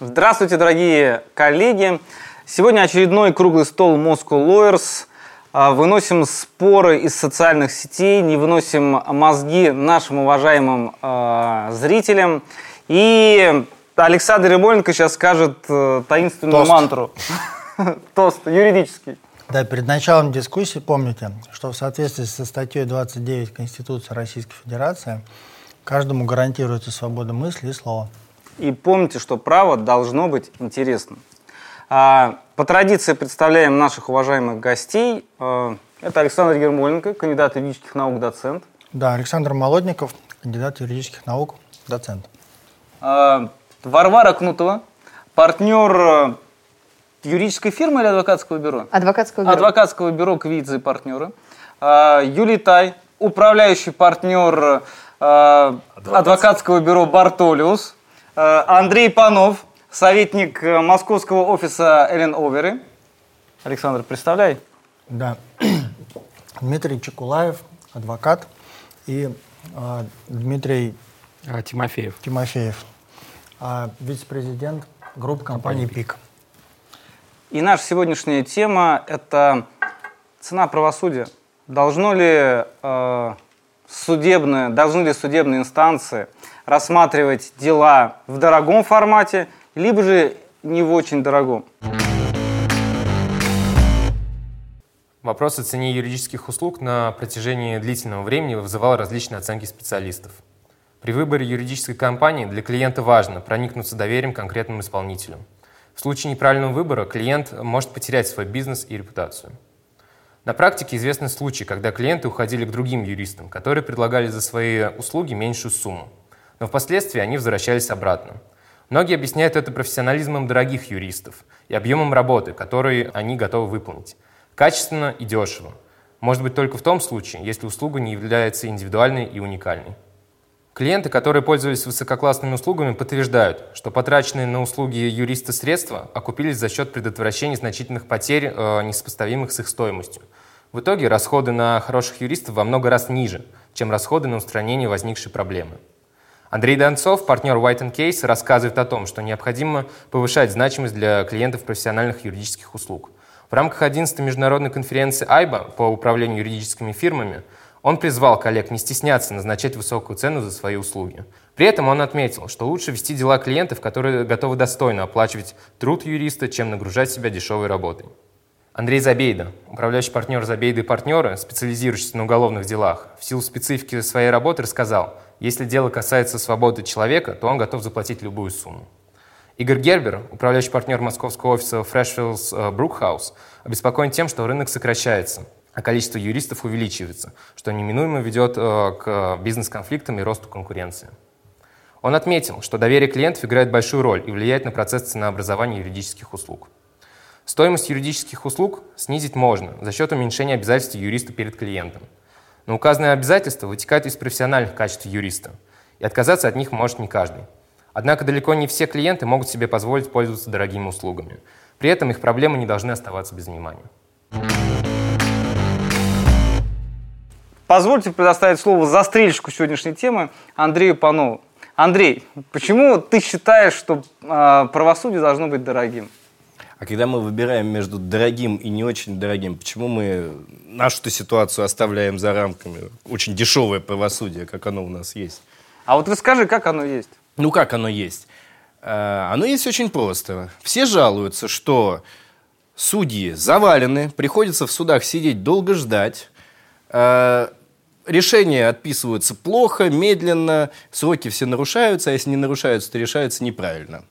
Здравствуйте, дорогие коллеги! Сегодня очередной круглый стол Moscow Lawyers. А, выносим споры из социальных сетей, не выносим мозги нашим уважаемым э, зрителям. И Александр Ермоленко сейчас скажет э, таинственную Тост. мантру. Тост юридический. Да, перед началом дискуссии помните, что в соответствии со статьей 29 Конституции Российской Федерации каждому гарантируется свобода мысли и слова. И помните, что право должно быть интересным. А, По традиции представляем наших уважаемых гостей. А, Это Александр Ермоленко, кандидат юридических наук, доцент. Да, Александр Молодников, кандидат юридических наук, доцент. А, Варвара Кнутова, партнер э, юридической фирмы или адвокатского бюро? Адвокатского бюро. Адвокатского бюро Квидзе и партнеры. Юлий Тай, управляющий партнер а, адвокатского бюро Бартолиус. А, Андрей Панов, советник э, московского офиса Эллен Оверы. Александр, представляй. Да. Дмитрий Чекулаев, адвокат, и а, Дмитрий А, Тимофеев. Тимофеев, а, вице-президент группы компании ПИК. И наша сегодняшняя тема – это цена правосудия. Должно ли э, судебные, должны ли судебные инстанции рассматривать дела в дорогом формате, либо же не в очень дорогом? Вопрос о цене юридических услуг на протяжении длительного времени вызывал различные оценки специалистов. При выборе юридической компании для клиента важно проникнуться доверием к конкретному исполнителю. В случае неправильного выбора клиент может потерять свой бизнес и репутацию. На практике известны случаи, когда клиенты уходили к другим юристам, которые предлагали за свои услуги меньшую сумму. Но впоследствии они возвращались обратно. Многие объясняют это профессионализмом дорогих юристов и объемом работы, который они готовы выполнить. Качественно и дешево. Может быть только в том случае, если услуга не является индивидуальной и уникальной. Клиенты, которые пользовались высококлассными услугами, подтверждают, что потраченные на услуги юриста средства окупились за счет предотвращения значительных потерь, э, несопоставимых с их стоимостью. В итоге расходы на хороших юристов во много раз ниже, чем расходы на устранение возникшей проблемы. Андрей Донцов, партнер White Case, рассказывает о том, что необходимо повышать значимость для клиентов профессиональных юридических услуг. В рамках 11-й международной конференции AIBA по управлению юридическими фирмами он призвал коллег не стесняться назначать высокую цену за свои услуги. При этом он отметил, что лучше вести дела клиентов, которые готовы достойно оплачивать труд юриста, чем нагружать себя дешевой работой. Андрей Забейда, управляющий партнер Забейда и партнеры, специализирующийся на уголовных делах, в силу специфики своей работы рассказал, если дело касается свободы человека, то он готов заплатить любую сумму. Игорь Гербер, управляющий партнер московского офиса Freshfields э, Brookhouse, обеспокоен тем, что рынок сокращается, а количество юристов увеличивается, что неминуемо ведет э, к бизнес-конфликтам и росту конкуренции. Он отметил, что доверие клиентов играет большую роль и влияет на процесс ценообразования юридических услуг. Стоимость юридических услуг снизить можно за счет уменьшения обязательств юриста перед клиентом. Но указанные обязательства вытекают из профессиональных качеств юриста, и отказаться от них может не каждый. Однако далеко не все клиенты могут себе позволить пользоваться дорогими услугами. При этом их проблемы не должны оставаться без внимания. Позвольте предоставить слово застрельщику сегодняшней темы Андрею Панову. Андрей, почему ты считаешь, что э, правосудие должно быть дорогим? А когда мы выбираем между дорогим и не очень дорогим, почему мы нашу-то ситуацию оставляем за рамками? Очень дешевое правосудие, как оно у нас есть. А вот расскажи, как оно есть? Ну, как оно есть? Э, Оно есть очень просто. Все жалуются, что судьи завалены, приходится в судах сидеть долго ждать, э, решения отписываются плохо, медленно, сроки все нарушаются, а если не нарушаются, то решаются неправильно.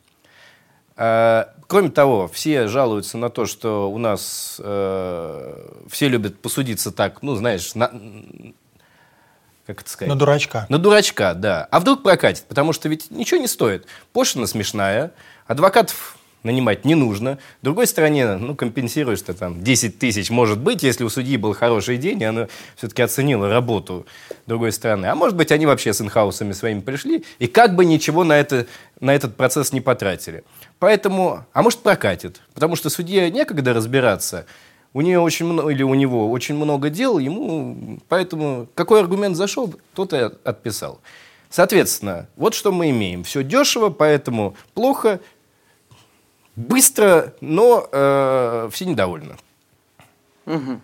Э, Кроме того, все жалуются на то, что у нас э, все любят посудиться так, ну, знаешь, на- как это сказать? На дурачка. На дурачка, да. А вдруг прокатит? Потому что ведь ничего не стоит. Пошлина смешная, адвокатов нанимать не нужно. С другой стороне, ну, компенсируешь ты там 10 тысяч, может быть, если у судьи был хороший день, и она все-таки оценила работу другой стороны. А может быть, они вообще с инхаусами своими пришли, и как бы ничего на, это, на этот процесс не потратили. Поэтому, а может, прокатит, потому что судье некогда разбираться, у нее очень много, или у него очень много дел, ему, поэтому какой аргумент зашел, тот и от- отписал. Соответственно, вот что мы имеем. Все дешево, поэтому плохо, быстро, но э, все недовольны. Угу.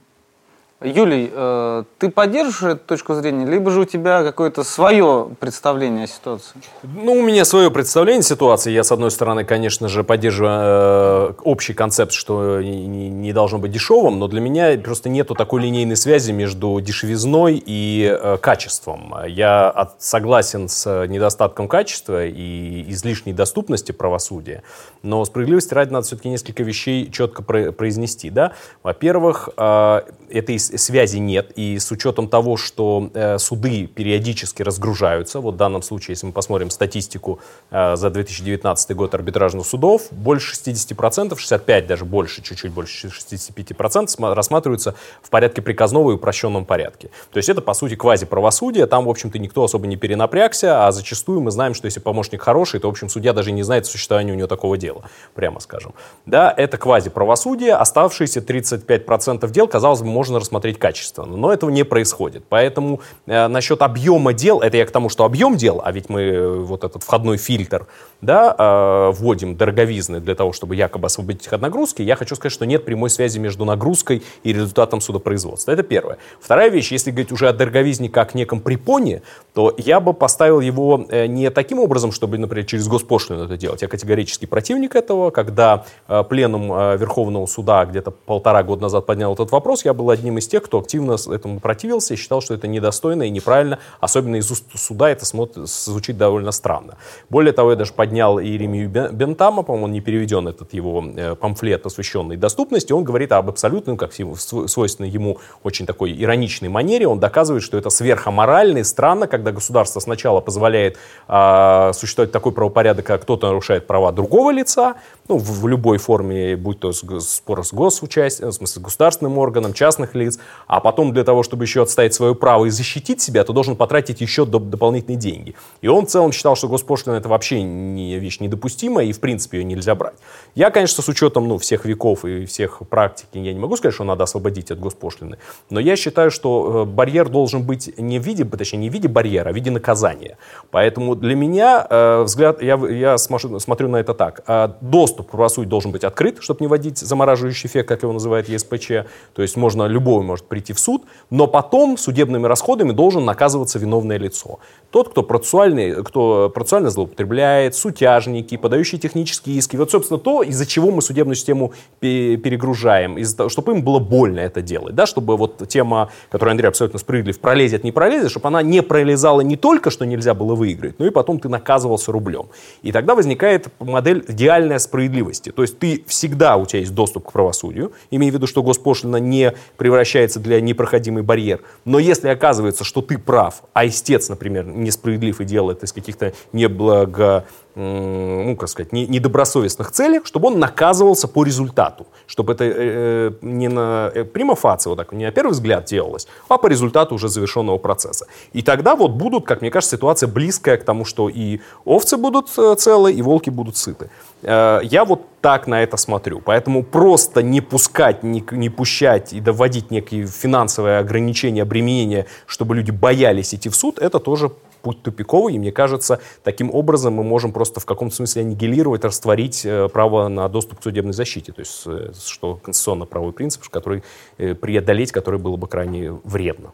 Юлий, э, ты поддерживаешь эту точку зрения, либо же у тебя какое-то свое представление о ситуации? Ну, у меня свое представление о ситуации. Я, с одной стороны, конечно же, поддерживаю э, общий концепт, что не, должно быть дешевым, но для меня просто нету такой линейной связи между дешевизной и э, качеством. Я согласен с недостатком качества и излишней доступности правосудия, но справедливости ради надо все-таки несколько вещей четко про, произнести. Да? Во-первых, э, этой связи нет, и с учетом того, что э, суды периодически разгружаются, вот в данном случае, если мы посмотрим статистику э, за 2019 год арбитражных судов, больше 60%, 65 даже больше, чуть-чуть больше 65% рассматриваются в порядке приказного и упрощенном порядке. То есть это, по сути, квази-правосудие, там, в общем-то, никто особо не перенапрягся, а зачастую мы знаем, что если помощник хороший, то, в общем, судья даже не знает существования у него такого дела, прямо скажем. Да, это квази-правосудие, оставшиеся 35% дел, казалось бы, можно рассмотреть качественно. Но этого не происходит. Поэтому э, насчет объема дел, это я к тому, что объем дел, а ведь мы э, вот этот входной фильтр да, э, вводим дороговизны для того, чтобы якобы освободить их от нагрузки, я хочу сказать, что нет прямой связи между нагрузкой и результатом судопроизводства. Это первое. Вторая вещь, если говорить уже о дороговизне как неком препоне, то я бы поставил его э, не таким образом, чтобы, например, через госпошлину это делать. Я категорически противник этого. Когда э, пленум Верховного суда где-то полтора года назад поднял этот вопрос, я был одним из тех, кто активно этому противился и считал, что это недостойно и неправильно. Особенно из уст суда это смотрит, звучит довольно странно. Более того, я даже поднял Иеремию Бентама, по-моему, он не переведен, этот его памфлет, посвященный доступности. Он говорит об абсолютном, как свойственно ему, очень такой ироничной манере. Он доказывает, что это сверхаморально и странно, когда государство сначала позволяет э, существовать такой правопорядок, как кто-то нарушает права другого лица, ну, в, в любой форме, будь то спор с госучастием, в смысле, с государственным органом, частных лиц, а потом для того, чтобы еще отстоять свое право и защитить себя, ты должен потратить еще до, дополнительные деньги. И он в целом считал, что госпошлина это вообще не, вещь недопустимая, и в принципе ее нельзя брать. Я, конечно, с учетом ну, всех веков и всех практик, я не могу сказать, что надо освободить от госпошлины, но я считаю, что э, барьер должен быть не в виде, точнее, не в виде барьера, а в виде наказания. Поэтому для меня э, взгляд, я, я смотрю, смотрю на это так. Э, доступ к правосудию должен быть открыт, чтобы не вводить замораживающий эффект, как его называет ЕСПЧ. То есть можно, любой может прийти в суд, но потом судебными расходами должен наказываться виновное лицо. Тот, кто процессуальный, кто процессуально злоупотребляет, сутяжники, подающие технические иски. Вот, собственно, то, из-за чего мы судебную систему перегружаем, из-за того, чтобы им было больно это делать, да, чтобы вот тема, которую Андрей абсолютно справедлив, пролезет, не пролезет, чтобы она не пролезала не только, что нельзя было выиграть, но и потом ты наказывался рублем. И тогда возникает модель идеальной справедливости. То есть ты всегда, у тебя есть доступ к правосудию, имея в виду, что госпошлина не превращается для непроходимый барьер. Но если оказывается, что ты прав, а истец, например, несправедлив и делает из каких-то неблаго ну, как сказать, не, недобросовестных целях, чтобы он наказывался по результату. Чтобы это э, э не на э, примофации, вот так, не на первый взгляд делалось, а по результату уже завершенного процесса. И тогда вот будут, как мне кажется, ситуация близкая к тому, что и овцы будут э, целы, и волки будут сыты. Э, я вот так на это смотрю. Поэтому просто не пускать, не, не пущать и доводить некие финансовые ограничения, обременения, чтобы люди боялись идти в суд, это тоже путь тупиковый, и мне кажется, таким образом мы можем просто в каком-то смысле аннигилировать, растворить э, право на доступ к судебной защите, то есть э, что конституционно-правовой принцип, который э, преодолеть, который было бы крайне вредно.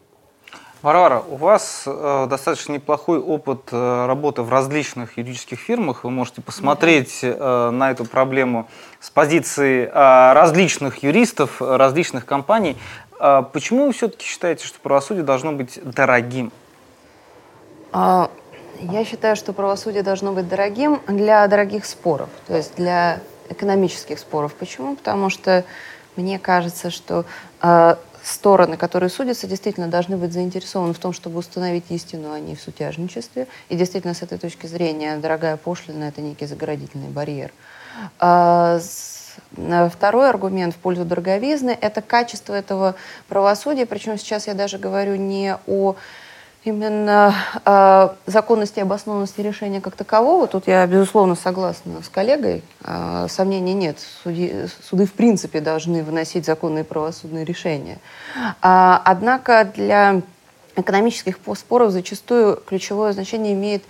Варвара, у вас э, достаточно неплохой опыт э, работы в различных юридических фирмах. Вы можете посмотреть э, на эту проблему с позиции э, различных юристов, различных компаний. Э, почему вы все-таки считаете, что правосудие должно быть дорогим? А, я считаю, что правосудие должно быть дорогим для дорогих споров, то есть для экономических споров. Почему? Потому что мне кажется, что э, стороны, которые судятся, действительно должны быть заинтересованы в том, чтобы установить истину, а не в сутяжничестве. И действительно, с этой точки зрения, дорогая пошлина – это некий заградительный барьер. А, Второй аргумент в пользу дороговизны – это качество этого правосудия. Причем сейчас я даже говорю не о именно э, законности и обоснованности решения как такового, тут я, безусловно, согласна с коллегой, э, сомнений нет. Суди, суды, в принципе, должны выносить законные правосудные решения. А, однако для экономических споров зачастую ключевое значение имеет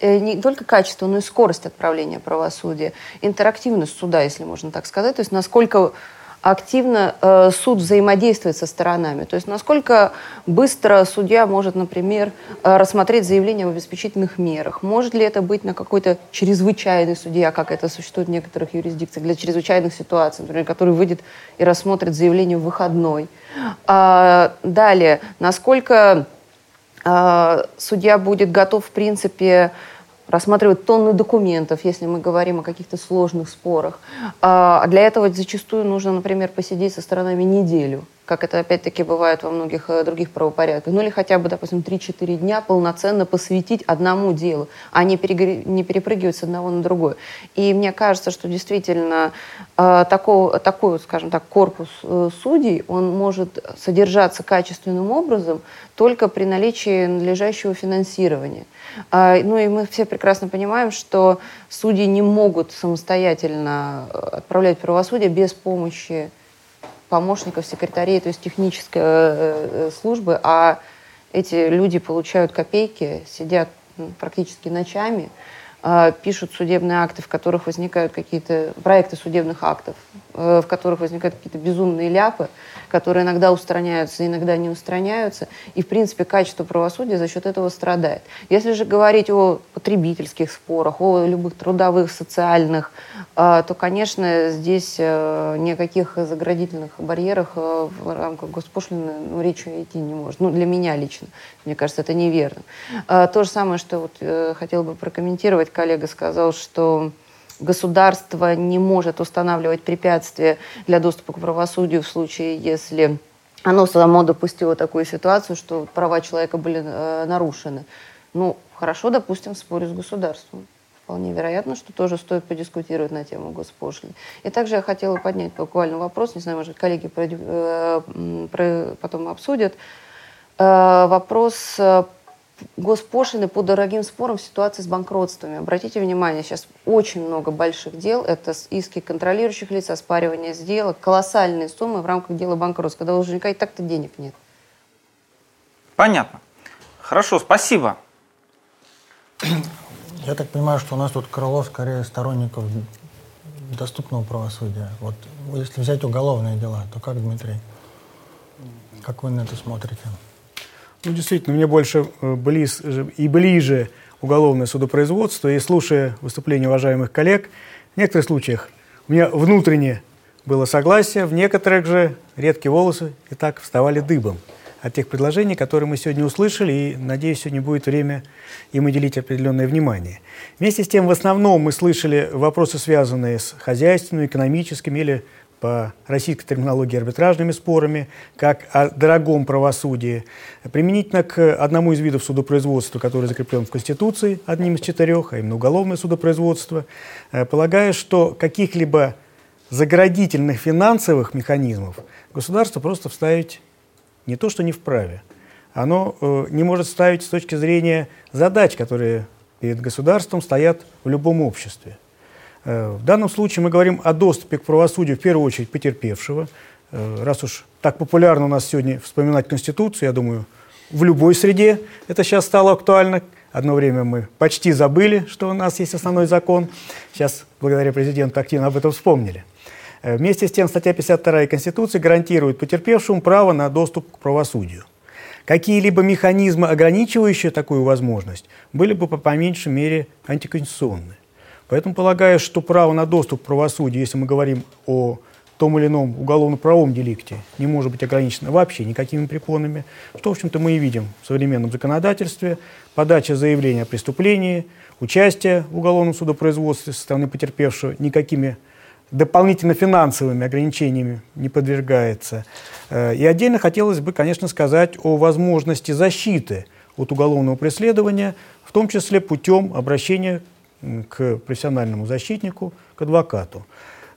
э, не только качество, но и скорость отправления правосудия, интерактивность суда, если можно так сказать, то есть насколько активно э, суд взаимодействует со сторонами. То есть насколько быстро судья может, например, э, рассмотреть заявление об обеспечительных мерах. Может ли это быть на какой-то чрезвычайный судья, как это существует в некоторых юрисдикциях, для чрезвычайных ситуаций, например, который выйдет и рассмотрит заявление в выходной. А, далее, насколько э, судья будет готов, в принципе, рассматривать тонны документов, если мы говорим о каких-то сложных спорах. А для этого зачастую нужно, например, посидеть со сторонами неделю как это опять-таки бывает во многих э, других правопорядках, ну или хотя бы, допустим, 3-4 дня полноценно посвятить одному делу, а не, перегр... не перепрыгивать с одного на другое. И мне кажется, что действительно э, такого, такой, скажем так, корпус э, судей, он может содержаться качественным образом только при наличии надлежащего финансирования. Э, ну и мы все прекрасно понимаем, что судьи не могут самостоятельно э, отправлять правосудие без помощи помощников, секретарей, то есть технической э, э, службы, а эти люди получают копейки, сидят практически ночами, а, пишут судебные акты, в которых возникают какие-то проекты судебных актов, э, в которых возникают какие-то безумные ляпы, которые иногда устраняются, иногда не устраняются. И, в принципе, качество правосудия за счет этого страдает. Если же говорить о потребительских спорах, о любых трудовых, социальных, э, то, конечно, здесь э, никаких заградительных барьерах э, в рамках госпошлины ну, речи идти не может. Ну, для меня лично. Мне кажется, это неверно. То же самое, что вот хотела бы прокомментировать, коллега сказал, что государство не может устанавливать препятствия для доступа к правосудию в случае, если оно само допустило такую ситуацию, что права человека были э, нарушены. Ну, хорошо, допустим, в споре с государством. Вполне вероятно, что тоже стоит подискутировать на тему госпошлины. И также я хотела поднять буквально вопрос, не знаю, может, коллеги про, э, про, потом обсудят, э, вопрос э, госпошлины по дорогим спорам в ситуации с банкротствами. Обратите внимание, сейчас очень много больших дел. Это иски контролирующих лиц, оспаривание сделок, колоссальные суммы в рамках дела банкротства, когда у должника и так-то денег нет. Понятно. Хорошо, спасибо. Я так понимаю, что у нас тут Крылов скорее сторонников доступного правосудия. Вот если взять уголовные дела, то как, Дмитрий? Как вы на это смотрите? Ну, действительно, мне больше э, близ, и ближе уголовное судопроизводство. И слушая выступления уважаемых коллег, в некоторых случаях у меня внутренне было согласие, в некоторых же редкие волосы и так вставали дыбом от тех предложений, которые мы сегодня услышали, и, надеюсь, сегодня будет время им уделить определенное внимание. Вместе с тем, в основном мы слышали вопросы, связанные с хозяйственными, экономическими или по российской терминологии арбитражными спорами, как о дорогом правосудии, применительно к одному из видов судопроизводства, который закреплен в Конституции, одним из четырех, а именно уголовное судопроизводство, э, полагая, что каких-либо заградительных финансовых механизмов государство просто вставить не то, что не вправе, оно э, не может ставить с точки зрения задач, которые перед государством стоят в любом обществе. Э, в данном случае мы говорим о доступе к правосудию в первую очередь потерпевшего. Э, раз уж так популярно у нас сегодня вспоминать Конституцию, я думаю, в любой среде это сейчас стало актуально. Одно время мы почти забыли, что у нас есть основной закон. Сейчас, благодаря президенту, активно об этом вспомнили. Э, вместе с тем, статья 52 Конституции гарантирует потерпевшему право на доступ к правосудию. Какие-либо механизмы, ограничивающие такую возможность, были бы по, по меньшей мере антиконституционны. Поэтому полагаю, что право на доступ к правосудию, если мы говорим о том или ином уголовно-правовом деликте, не может быть ограничено вообще никакими препонами, что, в общем-то, мы и видим в современном законодательстве. Подача заявления о преступлении, участие в уголовном судопроизводстве со стороны потерпевшего никакими дополнительно финансовыми ограничениями не подвергается. Э, и отдельно хотелось бы, конечно, сказать о возможности защиты от уголовного преследования, в том числе путем обращения к профессиональному защитнику, к адвокату.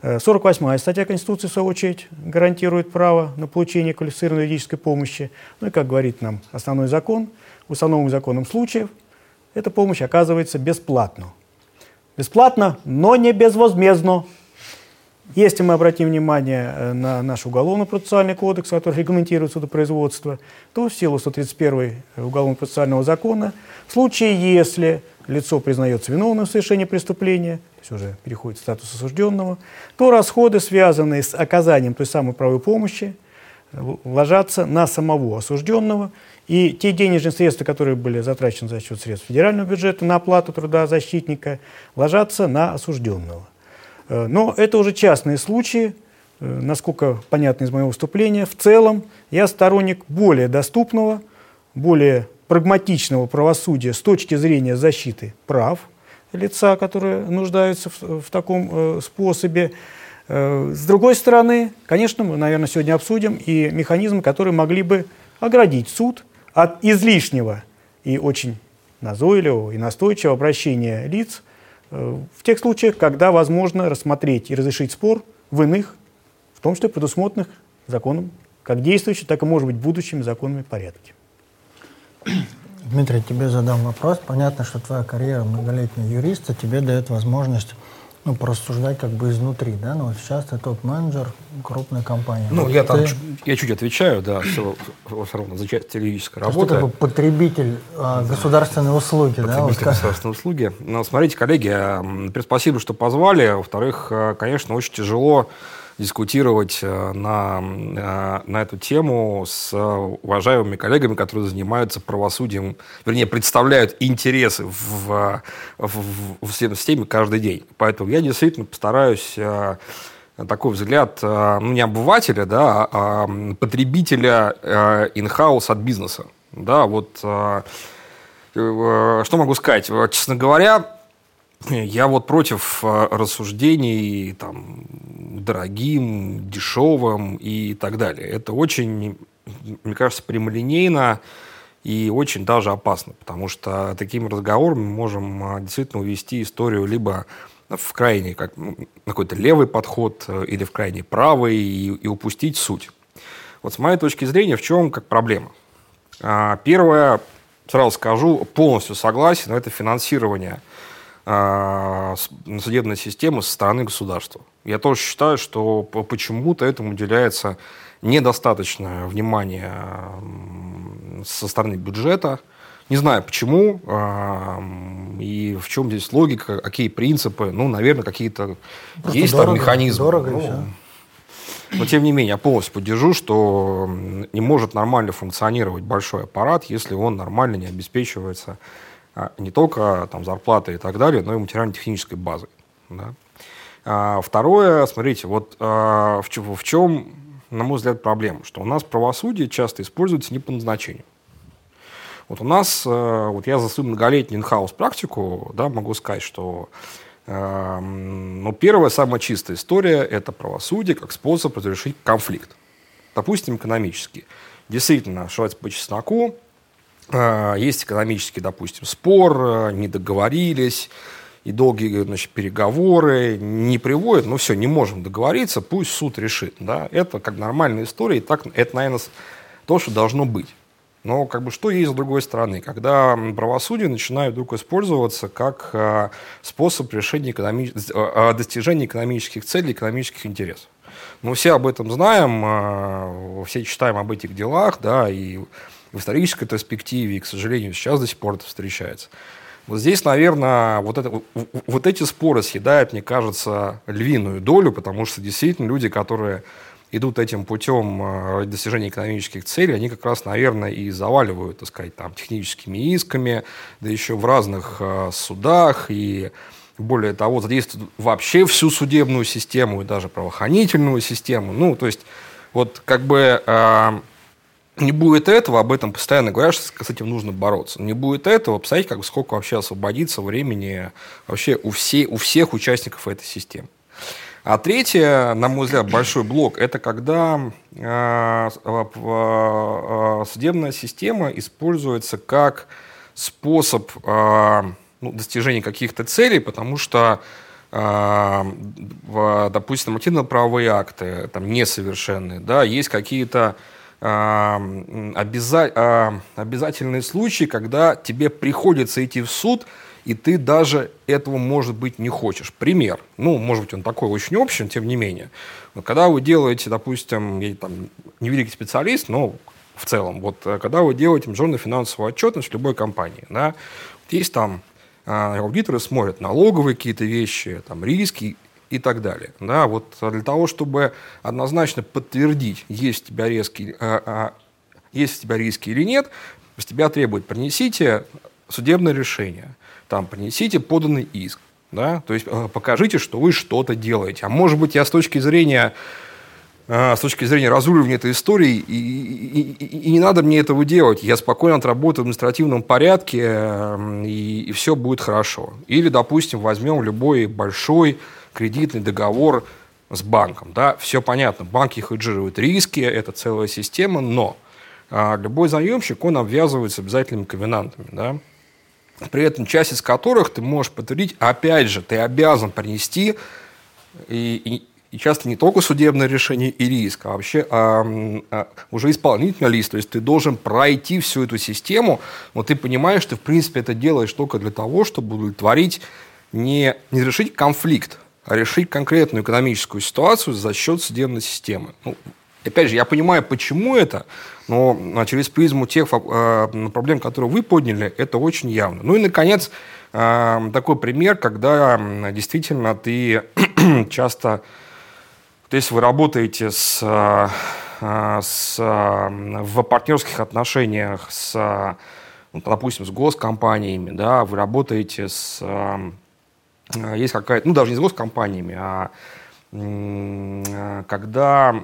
48-я э, статья Конституции, в свою очередь, гарантирует право на получение квалифицированной юридической помощи. Ну и, как говорит нам основной закон, в установленных законом случаев эта помощь оказывается бесплатно. Бесплатно, но не безвозмездно. Если мы обратим внимание э, на наш уголовно-процессуальный кодекс, который регламентирует судопроизводство, то в силу 131 Уголовно-процессуального закона, в случае, если лицо признается виновным в совершении преступления, все уже переходит в статус осужденного, то расходы, связанные с оказанием той самой правовой помощи, ложатся на самого осужденного, и те денежные средства, которые были затрачены за счет средств федерального бюджета на оплату труда защитника, ложатся на осужденного. Э, но это уже частные случаи, э, насколько понятно из моего выступления. В целом я сторонник более доступного, более прагматичного правосудия с точки зрения защиты прав лица, которые нуждаются в, в таком э, способе. Э, с другой стороны, конечно, мы, наверное, сегодня обсудим и механизмы, которые могли бы оградить суд от излишнего и очень назойливого и настойчивого обращения лиц э, в тех случаях, когда возможно рассмотреть и разрешить спор в иных, в том числе предусмотренных законом, как действующим, так и, может быть, будущими законами порядке. Дмитрий, тебе задам вопрос. Понятно, что твоя карьера многолетнего юриста тебе дает возможность ну, порассуждать как бы изнутри, да, но вот сейчас ты топ-менеджер крупной компании. Ну, вот я ты, там, я чуть отвечаю, да, все, все равно за то есть работа. Ты как бы потребитель э, государственной услуги, да? вот Потребитель государственной услуги. Но смотрите, коллеги, во-первых, спасибо, что позвали. Во-вторых, э, конечно, очень тяжело дискутировать э, на, э, на эту тему с э, уважаемыми коллегами, которые занимаются правосудием, вернее, представляют интересы в, в, в, в системе каждый день. Поэтому я действительно постараюсь такой взгляд, ну, не обывателя, да, а м, потребителя in-house от бизнеса. Да, вот что могу сказать? Честно говоря, я вот против э, рассуждений там, дорогим, дешевым и так далее. Это очень, мне кажется, прямолинейно и очень даже опасно, потому что таким разговором мы можем э, действительно увести историю либо в крайний как, ну, какой-то левый подход э, или в крайний правый и, и упустить суть. Вот с моей точки зрения, в чем как проблема? А, Первое, сразу скажу, полностью согласен, это финансирование судебной системы со стороны государства. Я тоже считаю, что по- почему-то этому уделяется недостаточное внимание со стороны бюджета. Не знаю почему а, и в чем здесь логика, какие принципы. Ну, наверное, какие-то Просто есть дорого, там механизмы. дорого Ну, всё. но тем не менее, я полностью поддержу, что не может нормально функционировать большой аппарат, если он нормально не обеспечивается а, не только там, зарплатой и так далее, но и материально-технической базой. да. А, Второе, смотрите, вот а, в в чем, на мой взгляд, проблема, что у нас правосудие часто используется не по назначению. Вот у нас, э, вот я за свою многолетнюю инхаус практику, да, могу сказать, что э, ну, первая, самая чистая история – это правосудие как способ разрешить конфликт. Допустим, экономический. Действительно, что по чесноку, есть экономический, допустим, спор, э, не договорились, и долгие значит, переговоры не приводят, ну все, не можем договориться, пусть суд решит. Да? Это как нормальная история, и так, это, наверное, то, что должно быть. Но как бы что есть с другой стороны? Когда правосудие начинает вдруг использоваться как э, способ решения экономи- э, достижения экономических целей, экономических интересов. Мы все об этом знаем, э, все читаем об этих делах, да, и в исторической перспективе, и, к сожалению, сейчас до сих пор это встречается. Вот здесь, наверное, вот, это, вот эти споры съедают, мне кажется, львиную долю, потому что действительно люди, которые идут этим путем э, ради достижения экономических целей, они как раз, наверное, и заваливают, так сказать, там, техническими исками, да еще в разных э, судах, и более того, задействуют вообще всю судебную систему и даже правоохранительную систему. Ну, то есть, вот как бы э, не будет этого, об этом постоянно говорят, что с этим нужно бороться. Не будет этого, представляете, как, сколько вообще освободится времени вообще у, все, у всех участников этой системы. А третье, на мой взгляд, большой блок, это когда э, э, судебная система используется как способ э, ну, достижения каких-то целей, потому что э, допустим, нормативно-правовые акты там несовершенные, да, есть какие-то э, обяза- обязательные случаи, когда тебе приходится идти в суд, и ты даже этого, может быть, не хочешь. Пример. Ну, может быть, он такой очень общий, но тем не менее. Вот когда вы делаете, допустим, я там не великий специалист, но в целом, вот э, когда вы делаете международную финансовую отчетность любой компании, да, вот есть там а, аудиторы смотрят налоговые какие-то вещи, там, риски и так далее. Да, вот для того, чтобы однозначно подтвердить, есть у тебя риски, а, а, есть у тебя риски или нет, с тебя требуют, принесите судебное решение, там, принесите поданный иск, да, то есть а, покажите, что вы что-то делаете. А может быть, я с точки зрения а, с точки зрения разруливания этой истории, и, и, и, и не надо мне этого делать. Я спокойно отработаю в административном порядке, и, и все будет хорошо. Или, допустим, возьмем любой большой кредитный договор с банком. Да? Все понятно, банки хеджируют риски, это целая система, но а, любой заемщик, он обвязывается обязательными ковенантами. Да? При этом часть из которых ты можешь подтвердить, опять же, ты обязан принести и, и и часто не только судебное решение и риск, а вообще а, а, уже исполнительный лист. То есть ты должен пройти всю эту систему, но ты понимаешь, что ты в принципе это делаешь только для того, чтобы удовлетворить не, не решить конфликт, решить конкретную экономическую ситуацию за счет судебной системы. Ну, опять же, я понимаю, почему это, но а, через призму тех э, проблем, которые вы подняли, это очень явно. Ну и, наконец, такой пример, когда действительно ты часто то есть вы работаете с, с, в партнерских отношениях с, ну, допустим, с госкомпаниями, да, вы работаете с, есть какая-то, ну, даже не с госкомпаниями, а когда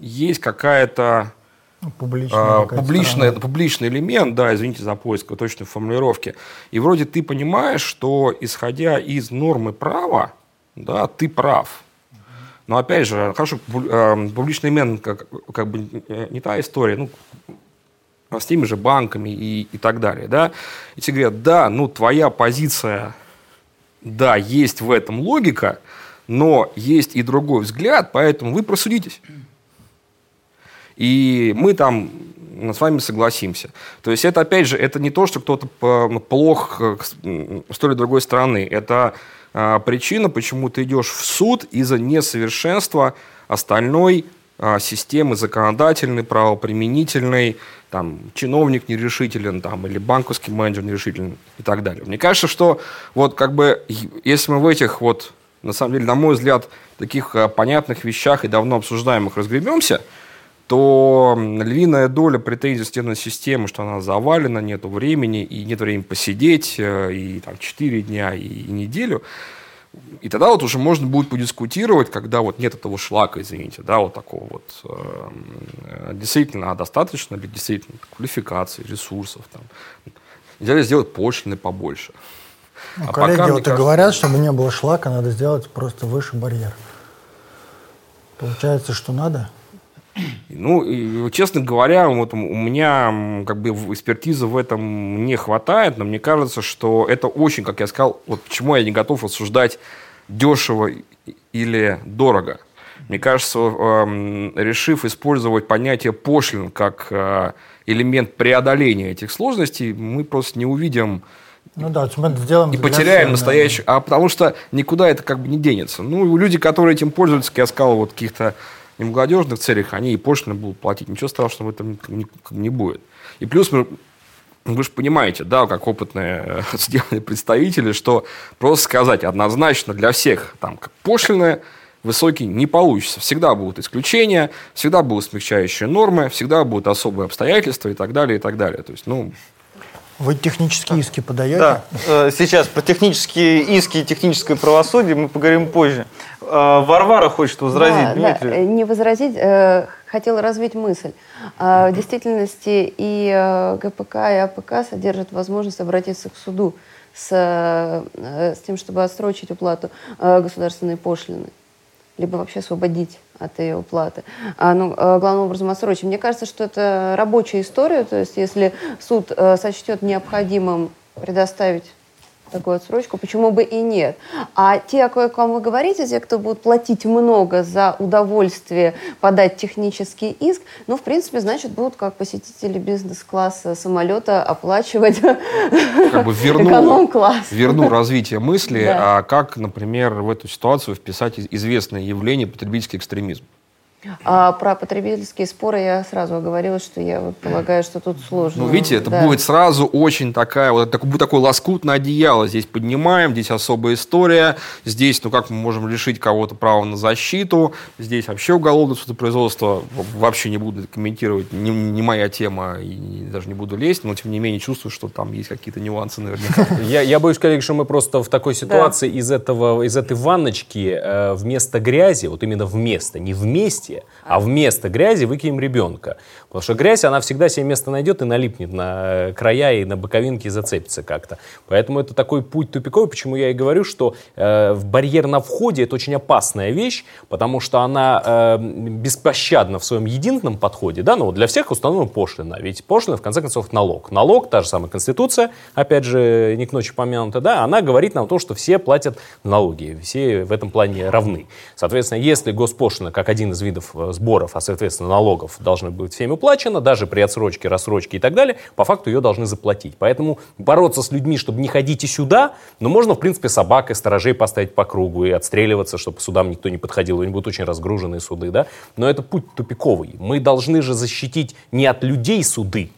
есть какая-то ну, публичная, публичный, публичный элемент, да, извините за поиск точной формулировки, и вроде ты понимаешь, что исходя из нормы права, да, ты прав, но опять же, хорошо, эм, публичный мен как, как бы э, не та история, ну, с теми же банками и, и так далее, да, и тебе говорят, да, ну, твоя позиция, да, есть в этом логика, но есть и другой взгляд, поэтому вы просудитесь. И мы там с вами согласимся. То есть это, опять же, это не то, что кто-то ну, плох с той или другой стороны. Это а, причина, почему ты идешь в суд из-за несовершенства остальной системы законодательной, правоприменительной, там, чиновник нерешителен, там, или банковский менеджер нерешителен и так далее. Мне кажется, что вот как бы, если мы в этих вот, на самом деле, на мой взгляд, таких а, понятных вещах и давно обсуждаемых разберемся, то львиная доля претензий стенной системы, что она завалена, нет времени, и нет времени посидеть, э, и там 4 дня, и, и неделю. И тогда вот уже можно будет подискутировать, когда вот нет этого шлака, извините, да, вот такого вот. Э, действительно, а достаточно ли действительно квалификации, ресурсов там. Нельзя ли сделать пошлины побольше? Ну, а коллеги пока, вот кажется, говорят, чтобы не было шлака, надо сделать просто выше барьер. Получается, что надо? Ну, честно говоря, вот у меня как бы экспертизы в этом не хватает, но мне кажется, что это очень, как я сказал, вот почему я не готов рассуждать дешево или дорого. Мне кажется, эм, решив использовать понятие пошлин как э, элемент преодоления этих сложностей, мы просто не увидим ну да, мы сделаем и потеряем настоящую, а потому что никуда это как бы не денется. Ну, люди, которые этим пользуются, как я сказал, вот каких-то и молодежных целях они и пошлины будут платить. Ничего страшного в этом не, не будет. И плюс мы вы же понимаете, да, как опытные э, сделанные представители, что просто сказать однозначно для всех, там, пошлины высокий не получится. Всегда будут исключения, всегда будут смягчающие нормы, всегда будут особые обстоятельства и так далее, и так далее. То есть, ну, вы технические иски подаете? Да, э, сейчас про технические иски и техническое правосудие мы поговорим позже. Э, Варвара хочет возразить, да, Дмитрий. Да, э, не возразить, хотела развить мысль. В действительности и ГПК, и АПК содержат возможность обратиться к суду с, с тем, чтобы отсрочить уплату государственной пошлины, либо вообще освободить от ее уплаты. А, ну, э, главным образом отсрочить. Мне кажется, что это рабочая история, то есть если суд э, сочтет необходимым предоставить такую отсрочку, почему бы и нет. А те, о ком вы говорите, те, кто будут платить много за удовольствие подать технический иск, ну, в принципе, значит, будут как посетители бизнес-класса самолета оплачивать как бы верну, эконом-класс. Верну развитие мысли, да. а как, например, в эту ситуацию вписать известное явление потребительский экстремизм? А про потребительские споры я сразу оговорилась, что я вот полагаю, что тут сложно. Ну, видите, это Да. будет сразу очень такая, вот такой, будет такой лоскутное одеяло. Здесь поднимаем, здесь особая история. Здесь, ну, как мы можем лишить кого-то права на защиту. Здесь вообще уголовное судопроизводство. Вообще не буду комментировать, не, не моя тема, и даже не буду лезть, но, тем не менее, чувствую, что там есть какие-то нюансы наверняка. Я, я боюсь, коллеги, что мы просто в такой ситуации из, этого, из этой ванночки э, вместо грязи, вот именно вместо, не вместе, а вместо грязи выкинем ребенка. Потому что грязь, она всегда себе место найдет и налипнет на э, края и на боковинки зацепится как-то. Поэтому это такой путь тупиковый, почему я и говорю, что э, барьер на входе это очень опасная вещь, потому что она э, беспощадна в своем единственном подходе. Да? Ну, вот для всех установлена пошлина, ведь пошлина, в конце концов, налог. Налог, та же самая Конституция, опять же, не к ночи помянута, да, она говорит нам то, что все платят налоги, все в этом плане равны. Соответственно, если госпошлина, как один из видов э, сборов, а, соответственно, налогов должны быть всеми уплачена, даже при отсрочке, рассрочке и так далее, по факту ее должны заплатить. Поэтому бороться с людьми, чтобы не ходите сюда, но можно, в принципе, собак и сторожей поставить по кругу и отстреливаться, чтобы судам никто не подходил, они будут очень разгруженные суды, да. Но это путь тупиковый. Мы должны же защитить не от людей суды,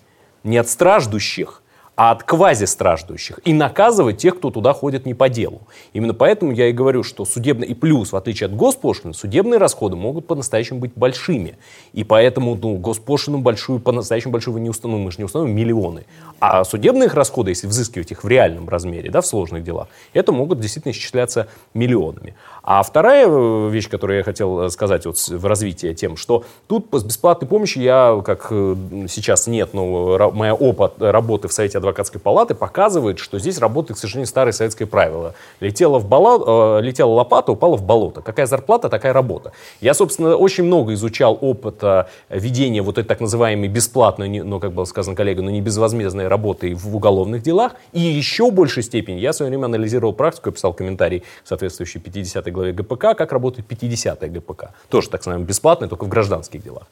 не от страждущих, а от квазистраждущих и наказывать тех, кто туда ходит не по делу. Именно поэтому я и говорю, что судебный и плюс, в отличие от госпошлины, судебные расходы могут по-настоящему быть большими. И поэтому ну, госпошлину большую, по-настоящему большую вы не установим, мы же не установим миллионы. А судебные их расходы, если взыскивать их в реальном размере, да, в сложных делах, это могут действительно исчисляться миллионами. А вторая э, вещь, которую я хотел э, сказать вот в развитии тем, что тут с бесплатной помощью я, как э, сейчас нет, но моя опыт работы в Совете адвокатской палаты показывает, что здесь работает, к сожалению, старое советское правило. Летела, в боло- э, летела лопата, упала в болото. Какая зарплата, такая работа. Я, собственно, очень много изучал опыта ведения вот этой так называемой бесплатной, не- ну, как было сказано коллегой, но не безвозмездной работы в уголовных делах. И еще в большей степени я в свое время анализировал практику, я писал комментарий соответствующий 50 главе ГПК, как работает 50 ГПК. Тоже, так называемый, бесплатный, только в гражданских делах.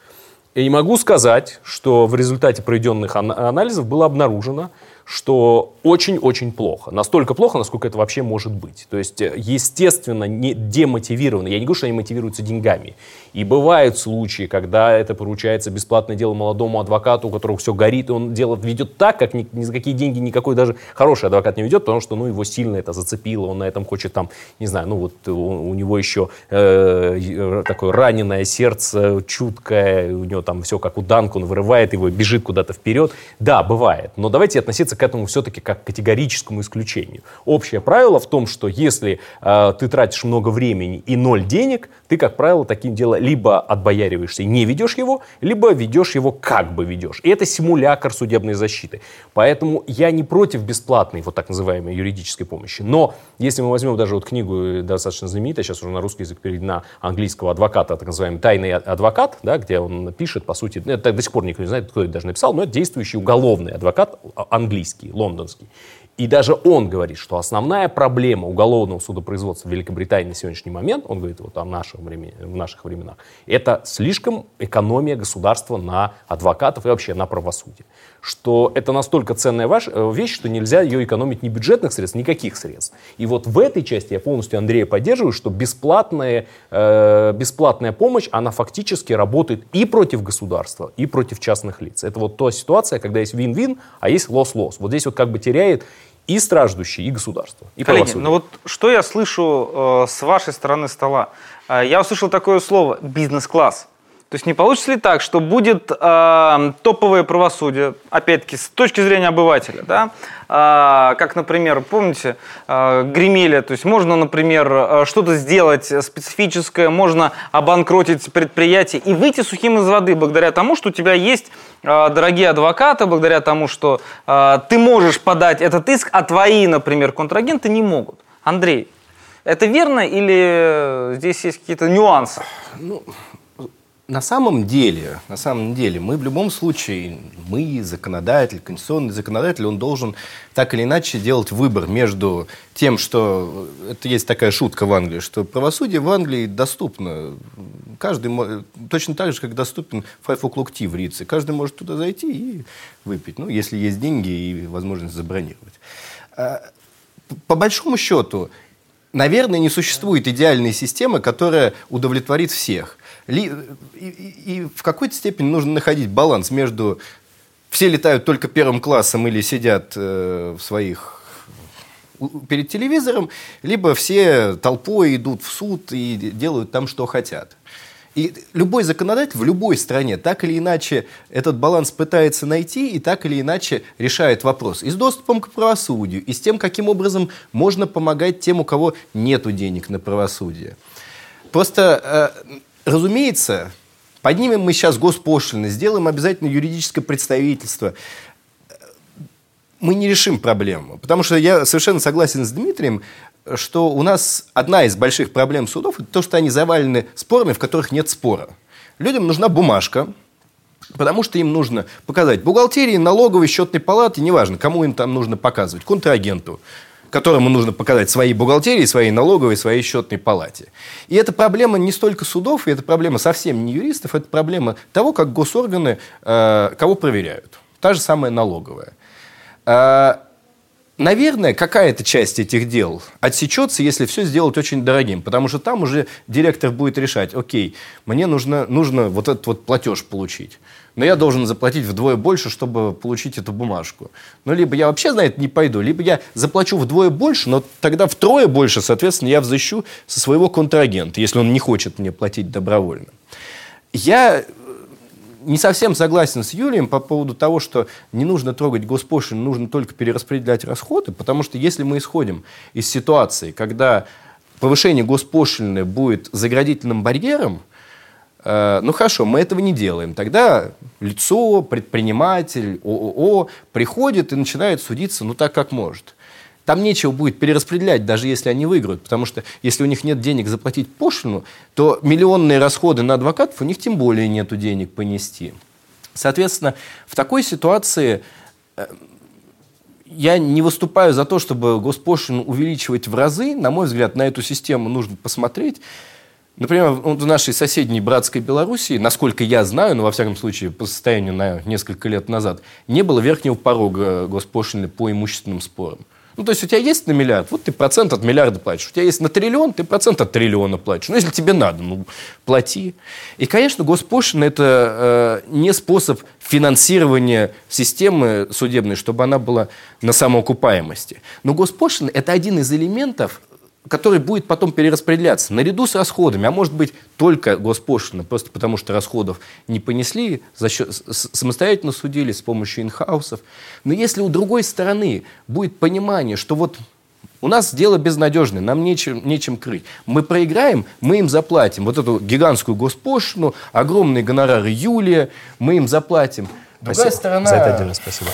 И не могу сказать, что в результате проведенных ан- анализов было обнаружено, что очень-очень плохо. Настолько плохо, насколько это вообще может быть. То есть, э, естественно, не демотивированы. Я не говорю, что они мотивируются деньгами. И бывают случаи, когда это поручается бесплатное дело молодому адвокату, у которого все горит, и он делает, ведет так, как ни, ни за какие деньги никакой даже хороший адвокат не ведет, потому что ну, его сильно это зацепило, он на этом хочет там, не знаю, ну вот у, у него еще э, э, такое раненое сердце, чуткое, у него там все как у Данка, он вырывает его, бежит куда-то вперед. Да, бывает. Но давайте относиться к этому все-таки как к категорическому исключению. Общее правило в том, что если э, ты тратишь много времени и ноль денег, ты, как правило, таким делом либо отбояриваешься и не ведешь его, либо ведешь его как бы ведешь. И это симулятор судебной защиты. Поэтому я не против бесплатной, вот так называемой юридической помощи. Но если мы возьмем даже вот книгу э, достаточно знаменитая, сейчас уже на русский язык переведена, английского адвоката, так называемый «Тайный адвокат», да, где он пишет, по сути, ну, это до сих пор никто не знает, кто это даже написал, но это действующий уголовный адвокат, а- английский, лондонский. И даже он говорит, что основная проблема уголовного судопроизводства в Великобритании на сегодняшний момент, он говорит вот о нашем времени, в наших временах, это слишком экономия государства на адвокатов и вообще на правосудие. Что это настолько ценная э, вещь, что нельзя ее экономить ни бюджетных средств, никаких средств. И вот в этой части я полностью Андрея поддерживаю, что бесплатная, э, бесплатная помощь, она фактически работает и против государства, и против частных лиц. Это вот та ситуация, когда есть вин-вин, а есть лос-лос. Вот здесь вот как бы теряет и страждущий, и государство, и Коллеги, правосудие. ну вот что я слышу э, с вашей стороны стола? Э, я услышал такое слово «бизнес-класс». То есть не получится ли так, что будет э, топовое правосудие, опять-таки, с точки зрения обывателя, да? А, как, например, помните, э, гремели, то есть можно, например, э, что-то сделать специфическое, можно обанкротить предприятие и выйти сухим из воды благодаря тому, что у тебя есть э, дорогие адвокаты, благодаря тому, что э, ты можешь подать этот иск, а твои, например, контрагенты не могут. Андрей, это верно или здесь есть какие-то нюансы? На самом деле, на самом деле, мы в любом случае, мы, законодатель, конституционный законодатель, он должен так или иначе делать выбор между тем, что, это есть такая шутка в Англии, что правосудие в Англии доступно. Каждый, точно так же, как доступен Five O'Clock Tea в Рице. Каждый может туда зайти и выпить, ну, если есть деньги и возможность забронировать. А, По большому счету, наверное, не существует идеальной системы, которая удовлетворит всех. Ли, и, и, в какой-то степени нужно находить баланс между все летают только первым классом или сидят э, в своих перед телевизором, либо все толпой идут в суд и делают там, что хотят. И любой законодатель в любой стране так или иначе этот баланс пытается найти и так или иначе решает вопрос. И с доступом к правосудию, и с тем, каким образом можно помогать тем, у кого нет денег на правосудие. Просто, э, разумеется, поднимем мы сейчас госпошлины, сделаем обязательно юридическое представительство, мы не решим проблему. Потому что я совершенно согласен с Дмитрием, что у нас одна из больших проблем судов – это то, что они завалены спорами, в которых нет спора. Людям нужна бумажка, потому что им нужно показать бухгалтерии, налоговой, счетной палате, неважно, кому им там нужно показывать, контрагенту, которому нужно показать свои бухгалтерии, свои налоговые, своей счетной палате. И это проблема не столько судов, и это проблема совсем не юристов, это проблема того, как госорганы э, кого проверяют. Та же самая налоговая. Э, Наверное, какая-то часть этих дел отсечется, если все сделать очень дорогим, потому что там уже директор будет решать, окей, мне нужно, нужно вот этот вот платеж получить, но я должен заплатить вдвое больше, чтобы получить эту бумажку. Ну, либо я вообще на это не пойду, либо я заплачу вдвое больше, но тогда втрое больше, соответственно, я взыщу со своего контрагента, если он не хочет мне платить добровольно. Я не совсем согласен с Юрием по поводу того, что не нужно трогать госпошлину, нужно только перераспределять расходы, потому что если мы исходим из ситуации, когда повышение госпошлины будет заградительным барьером, э, ну хорошо, мы этого не делаем. Тогда лицо, предприниматель, ООО приходит и начинает судиться, ну так, как может. Там нечего будет перераспределять, даже если они выиграют, потому что если у них нет денег заплатить пошлину, то миллионные расходы на адвокатов у них тем более нет денег понести. Соответственно, в такой ситуации э, я не выступаю за то, чтобы госпошлину увеличивать в разы. На мой взгляд, на эту систему нужно посмотреть. Например, в нашей соседней братской Белоруссии, насколько я знаю, но во всяком случае по состоянию на несколько лет назад, не было верхнего порога госпошлины по имущественным спорам. Ну, то есть у тебя есть на миллиард, вот ты процент от миллиарда платишь. У тебя есть на триллион, ты процент от триллиона платишь. Ну, если тебе надо, ну, плати. И, конечно, госпошлина – это э, не способ финансирования системы судебной, чтобы она была на самоокупаемости. Но госпошлина – это один из элементов который будет потом перераспределяться наряду с расходами, а может быть только госпошлина, просто потому что расходов не понесли, за счет, самостоятельно судили с помощью инхаусов. Но если у другой стороны будет понимание, что вот у нас дело безнадежное, нам нечем, нечем крыть. Мы проиграем, мы им заплатим. Вот эту гигантскую госпошлину, огромные гонорары Юлия, мы им заплатим. Другая спасибо. сторона... За это отдельно спасибо.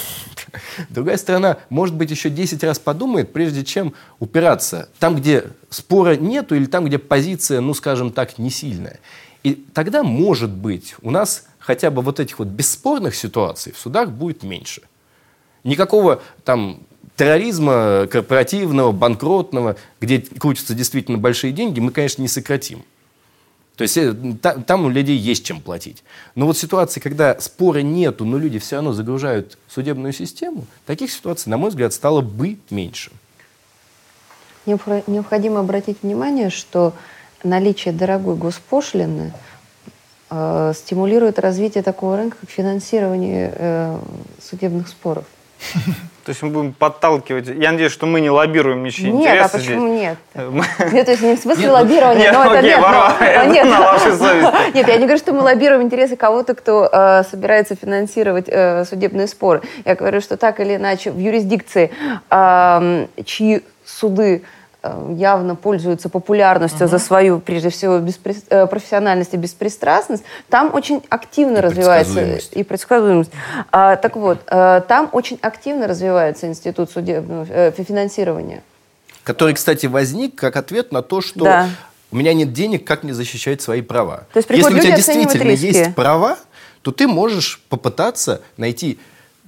Другая сторона, может быть, еще 10 раз подумает, прежде чем упираться там, где спора нету, или там, где позиция, ну, скажем так, не сильная. И тогда, может быть, у нас хотя бы вот этих вот бесспорных ситуаций в судах будет меньше. Никакого там терроризма корпоративного, банкротного, где крутятся действительно большие деньги, мы, конечно, не сократим. То есть э, там у людей есть чем платить. Но вот ситуации, когда спора нету, но люди все равно загружают судебную систему, таких ситуаций, на мой взгляд, стало бы меньше. Необходимо обратить внимание, что наличие дорогой госпошлины э, стимулирует развитие такого рынка, как финансирование э, судебных споров. То есть мы будем подталкивать. Я надеюсь, что мы не лоббируем ничьи нет, интересы. Нет, а почему здесь. нет? Нет, то есть не в смысле нет, лоббирования, нет, но окей, это нет. Варвара, но, это нет. на вашей совести. Нет, я не говорю, что мы лоббируем интересы кого-то, кто э, собирается финансировать э, судебные споры. Я говорю, что так или иначе в юрисдикции, э, чьи суды явно пользуются популярностью uh-huh. за свою, прежде всего, беспри... Э, профессиональность и беспристрастность, там очень активно и развивается и предсказуемость. А, так вот, а, там очень активно развивается институт судебного э, финансирования. Который, кстати, возник как ответ на то, что да. у меня нет денег, как мне защищать свои права. То есть Если у тебя действительно есть права, то ты можешь попытаться найти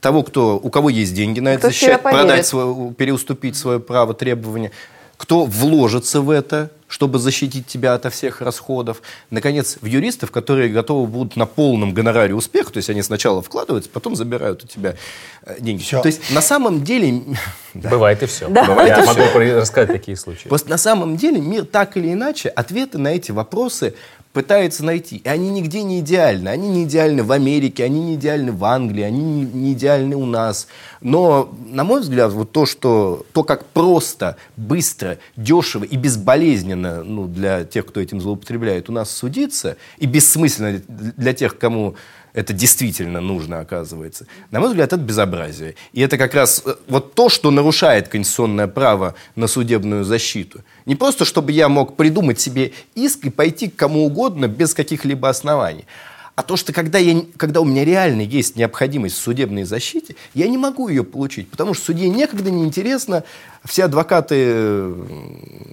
того, кто, у кого есть деньги на это защищать, продать свое, переуступить свое право, требования, кто вложится в это, чтобы защитить тебя ото всех расходов. Наконец, в юристов, которые готовы будут на полном гонораре успеха, то есть они сначала вкладываются, потом забирают у тебя э, деньги. Всё. То есть на самом деле... Да. Бывает и все. Бывает Я и могу про- рассказать такие случаи. Просто на самом деле мир так или иначе ответы на эти вопросы пытается найти. И они нигде не идеальны. Они не идеальны в Америке, они не идеальны в Англии, они не, идеальны у нас. Но, на мой взгляд, вот то, что, то, как просто, быстро, дешево и безболезненно ну, для тех, кто этим злоупотребляет, у нас судиться, и бессмысленно для тех, кому это действительно нужно, оказывается. На мой взгляд, это безобразие. И это как раз э, вот то, что нарушает конституционное право на судебную защиту. Не просто, чтобы я мог придумать себе иск и пойти к кому угодно без каких-либо оснований. А то, что когда, я, когда у меня реально есть необходимость в судебной защите, я не могу ее получить, потому что судье некогда не интересно, все адвокаты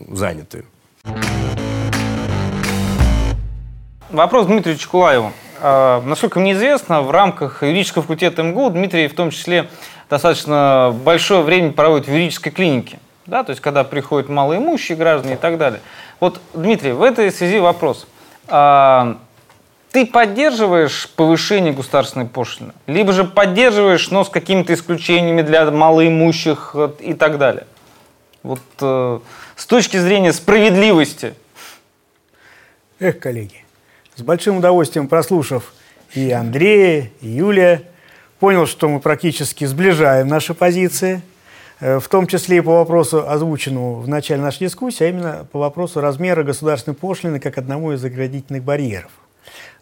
заняты. Вопрос Дмитрию Чекулаеву. А, Насколько мне известно, в рамках юридического факультета МГУ Дмитрий в том числе достаточно большое время проводит в юридической клинике. Да, то есть, когда приходят малоимущие граждане и так далее. Вот, Дмитрий, в этой связи вопрос. А, Ты поддерживаешь повышение государственной пошлины? Либо же поддерживаешь, но с какими-то исключениями для малоимущих и так далее? Вот э, с точки зрения справедливости. Эх, коллеги, с большим удовольствием прослушав и Андрея, и Юлия, понял, что мы практически сближаем наши позиции, э, в том числе и по вопросу, озвученному в начале нашей дискуссии, а именно по вопросу размера государственной пошлины как одному из оградительных барьеров.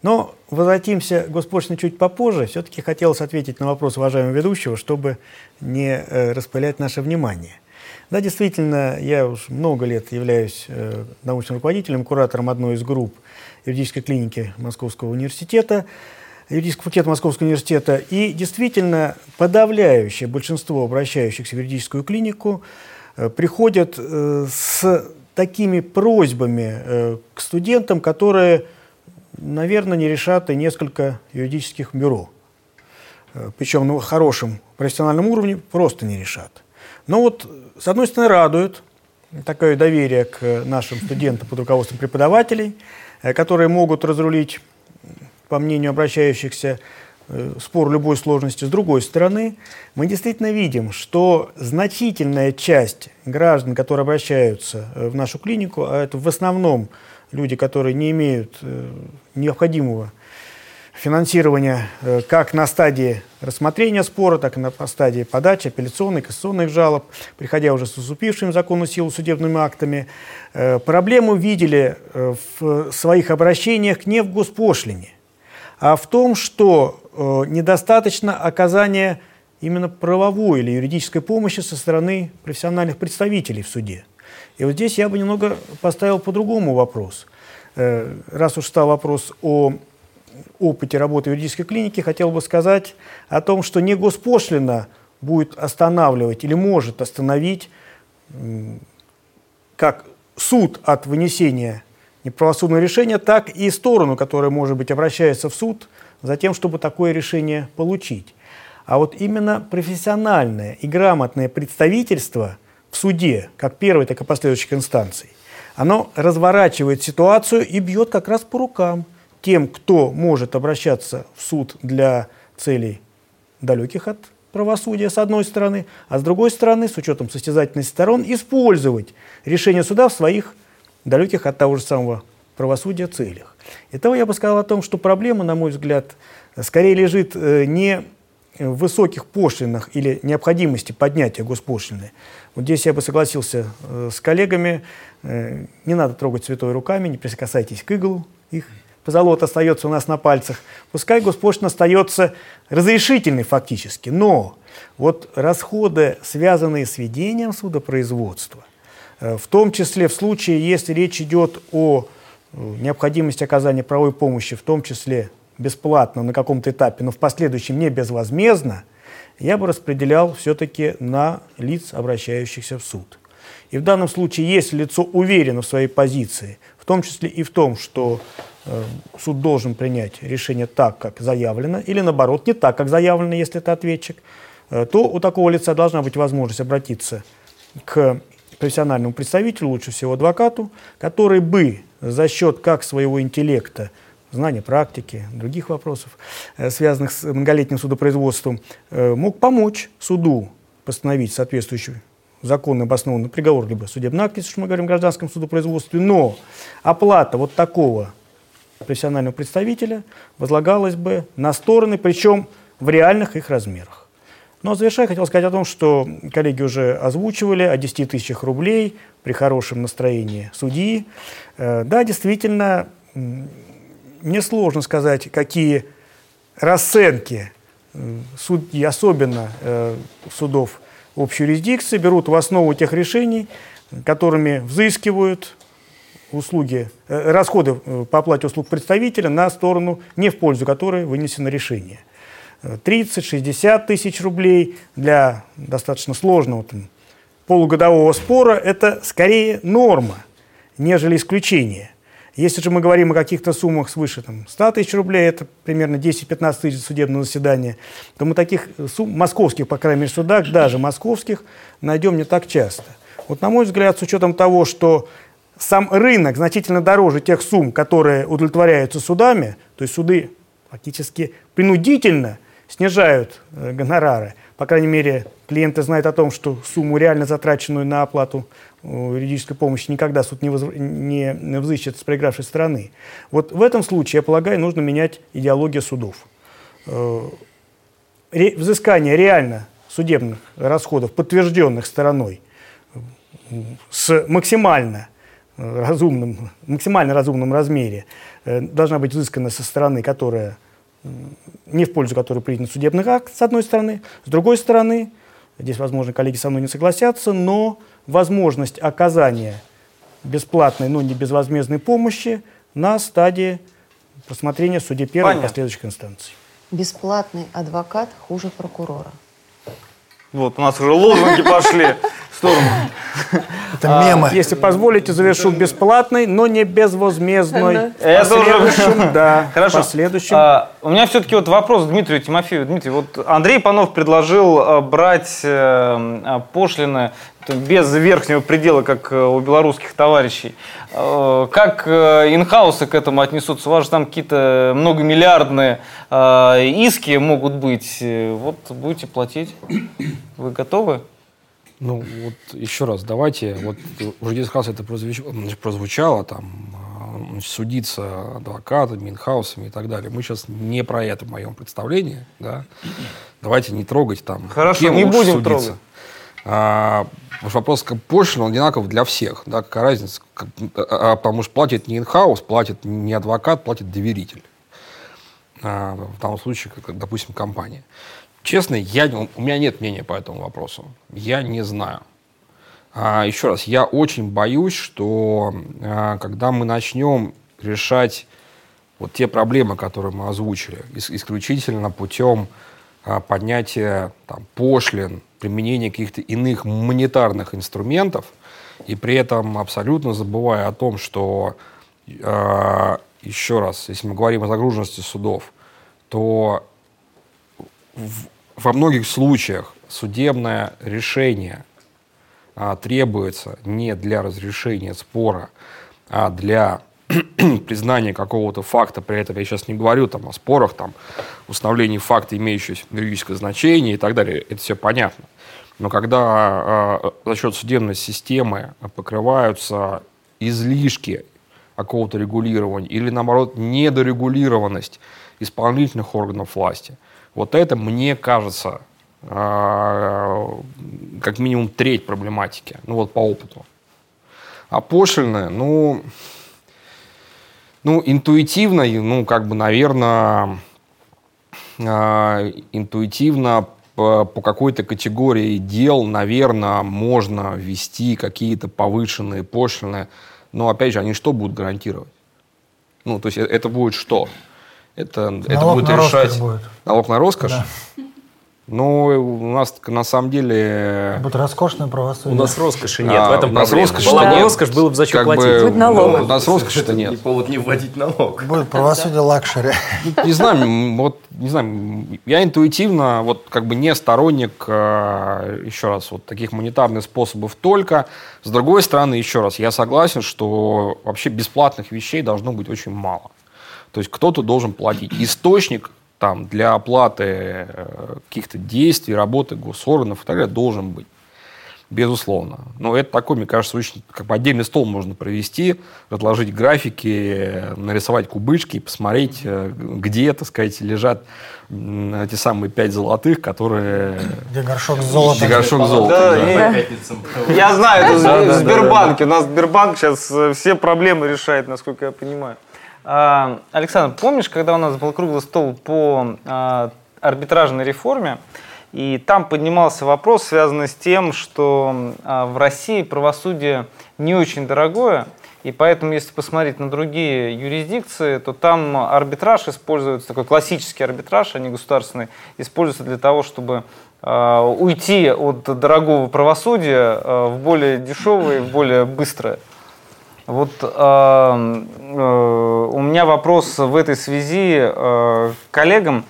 Но возвратимся к госпошлине чуть попозже. Все-таки хотелось ответить на вопрос уважаемого ведущего, чтобы не э, распылять наше внимание. Да, действительно, я уж много лет являюсь э, научным руководителем, куратором одной из групп юридической клиники Московского университета, юридического факультета Московского университета. И действительно, подавляющее большинство обращающихся в юридическую клинику э, приходят э, с такими просьбами к студентам, которые, наверное, не решат и несколько юридических бюро. Причем на хорошем профессиональном уровне просто не решат. Но вот, с одной стороны, радует такое доверие к нашим студентам под руководством преподавателей, э, которые могут разрулить, по мнению обращающихся, э, спор любой сложности. С другой стороны, мы действительно видим, что значительная часть граждан, которые обращаются э, в нашу клинику, а это в основном люди, которые не имеют необходимого финансирования как на стадии рассмотрения спора, так и на стадии подачи апелляционных, кассационных жалоб, приходя уже с уступившими законную силу судебными актами, э, проблему видели э, в своих обращениях не в госпошлине, а в том, что э, недостаточно оказания именно правовой или юридической помощи со стороны профессиональных представителей в суде. И вот здесь я бы немного поставил по-другому вопрос. Раз уж стал вопрос о опыте работы юридической клинике, хотел бы сказать о том, что не госпошлина будет останавливать или может остановить как суд от вынесения неправосудного решения, так и сторону, которая, может быть, обращается в суд за тем, чтобы такое решение получить. А вот именно профессиональное и грамотное представительство в суде, как первой, так и последующих инстанций, оно разворачивает ситуацию и бьет как раз по рукам тем, кто может обращаться в суд для целей далеких от правосудия, с одной стороны, а с другой стороны, с учетом состязательности сторон, использовать решение суда в своих далеких от того же самого правосудия целях. Итого я бы сказал о том, что проблема, на мой взгляд, скорее лежит э, не в высоких пошлинах или необходимости поднятия госпошлины. Вот здесь я бы согласился э, с коллегами, э, не надо трогать святой руками, не прикасайтесь к иглу, их позолота остается у нас на пальцах. Пускай госпошлина остается разрешительной фактически, но вот расходы, связанные с ведением судопроизводства, э, в том числе в случае, если речь идет о э, необходимости оказания правовой помощи, в том числе бесплатно на каком-то этапе, но в последующем не безвозмездно, я бы распределял все-таки на лиц, обращающихся в суд. И в данном случае, если лицо уверено в своей позиции, в том числе и в том, что суд должен принять решение так, как заявлено, или наоборот, не так, как заявлено, если это ответчик, э, то у такого лица должна быть возможность обратиться к профессиональному представителю, лучше всего адвокату, который бы за счет как своего интеллекта, знания практики, других вопросов, э, связанных с многолетним судопроизводством, э, мог помочь суду постановить соответствующий законно обоснованный приговор, либо судебный акт, если мы говорим о гражданском судопроизводстве, но оплата вот такого профессионального представителя возлагалась бы на стороны, причем в реальных их размерах. Но завершая, хотел сказать о том, что коллеги уже озвучивали о 10 тысячах рублей при хорошем настроении судьи. Э, да, действительно, мне сложно сказать, какие расценки э, судьи, особенно э, судов общей юрисдикции, берут в основу тех решений, которыми взыскивают услуги, расходы по оплате услуг представителя на сторону, не в пользу которой вынесено решение. 30-60 тысяч рублей для достаточно сложного там, полугодового спора – это скорее норма, нежели исключение. Если же мы говорим о каких-то суммах свыше там, 100 тысяч рублей, это примерно 10-15 тысяч судебного заседания, то мы таких сумм, московских, по крайней мере, судах, даже московских, найдем не так часто. Вот, на мой взгляд, с учетом того, что сам рынок значительно дороже тех сумм, которые удовлетворяются судами, то есть суды фактически принудительно – снижают э, гонорары. По крайней мере, клиенты знают о том, что сумму реально затраченную на оплату э, юридической помощи никогда суд не, воз... не взыщет с проигравшей стороны. Вот в этом случае, я полагаю, нужно менять идеологию судов. Э, ре... Взыскание реально судебных расходов, подтвержденных стороной, с максимально разумным, максимально разумном размере, должна быть взыскана со стороны, которая не в пользу которой принят судебный акт, с одной стороны. С другой стороны, здесь, возможно, коллеги со мной не согласятся, но возможность оказания бесплатной, но не безвозмездной помощи на стадии рассмотрения в суде первой и последующих инстанций. Бесплатный адвокат хуже прокурора. Вот, у нас уже лозунги пошли сторону. Это а, мемы. Если позволите, завершу бесплатный, но не безвозмездной. Это уже... Да, Хорошо. Последующим. А, у меня все-таки вот вопрос Дмитрию Тимофееву. Дмитрий, вот Андрей Панов предложил а, брать а, пошлины без верхнего предела, как у белорусских товарищей. Как инхаусы к этому отнесутся? У вас же там какие-то многомиллиардные иски могут быть. Вот будете платить. Вы готовы? Ну, вот еще раз, давайте, вот уже несколько раз это прозвучало, прозвучало там, а, судиться адвокатами, инхаусами и так далее. Мы сейчас не про это в моем представлении, да. Давайте не трогать там. Хорошо, кем не будем судиться. трогать. А, вопрос пошлин, он одинаков для всех, да, какая разница, как, а, а, потому что платит не инхаус, платит не адвокат, платит доверитель. А, в данном случае, как, допустим, компания. Честно, я, у меня нет мнения по этому вопросу. Я не знаю. А, еще раз, я очень боюсь, что а, когда мы начнем решать вот те проблемы, которые мы озвучили, исключительно путем а, поднятия там, пошлин, применения каких-то иных монетарных инструментов, и при этом абсолютно забывая о том, что, э, еще раз, если мы говорим о загруженности судов, то во многих случаях судебное решение а, требуется не для разрешения спора, а для признания какого-то факта, при этом я сейчас не говорю там, о спорах, там, установлении факта, имеющего юридическое значение и так далее, это все понятно. Но когда э, за счет судебной системы покрываются излишки какого-то регулирования или, наоборот, недорегулированность исполнительных органов власти – вот это, мне кажется, а, как минимум треть проблематики, ну вот по опыту. А пошлины, ну, ну, интуитивно, ну, как бы, наверное, а, интуитивно по, какой-то категории дел, наверное, можно ввести какие-то повышенные пошлины, но, опять же, они что будут гарантировать? Ну, то есть э, это будет что? Это, это будет решать... Будет. Налог на роскошь? Да. Ну, у нас на самом деле... Будет роскошное правосудие. У нас роскоши нет, А, в этом у нас проблема. роскоши Была бы нет. роскошь, было бы за что как платить. бы, Будет налог. ну, у нас роскоши-то Не нет. повод не вводить налог. Будет правосудие luxury. Не знаю, вот, не знаю, я интуитивно, вот, как бы не сторонник, э, еще раз, вот таких монетарных способов только. С другой стороны, еще раз, я согласен, что вообще бесплатных вещей должно быть очень мало. То есть кто-то должен платить. Источник там для оплаты э, каких-то действий, работы госорганов и так далее должен быть. Безусловно. Но это такой, мне кажется, очень как бы отдельный стол можно провести, разложить графики, нарисовать кубышки и посмотреть, э, где, так сказать, лежат эти самые пять золотых, которые... Где горшок с золотом. Где горшок золота. Да, да. и- Я знаю, это в Сбербанке. У нас Сбербанк сейчас э, все проблемы решает, насколько я понимаю. А, Александр, помнишь, когда у нас был круглый стол по а, арбитражной реформе, и там поднимался вопрос, связанный с тем, что а, в России правосудие не очень дорогое, и поэтому, если посмотреть на другие юрисдикции, то там арбитраж используется, такой классический арбитраж, а не государственный, используется для того, чтобы уйти от дорогого правосудия в более дешевое, в более быстрое. Вот э, э, у меня вопрос в этой связи э, к коллегам.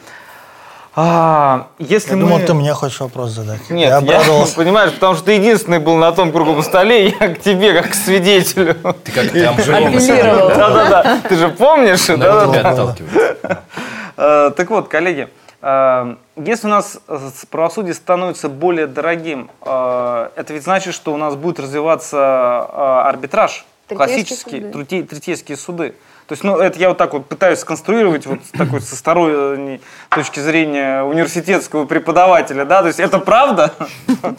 А, если Я мы... думал, ты мне хочешь вопрос задать. Нет, я я, обрадовался. понимаешь, потому что ты единственный был на том круглом столе, и я к тебе, как к свидетелю. Ты как прям Апеллировал. Да-да-да, ты же помнишь? Тебя отталкивать. Э, Так вот, коллеги, э, если у нас правосудие становится более дорогим, э, это ведь значит, что у нас будет развиваться э, арбитраж, классические суды. третей- третейские суды. То есть, ну, это я вот так вот пытаюсь сконструировать вот с такой со сторонней точки зрения университетского преподавателя, да, то есть это правда?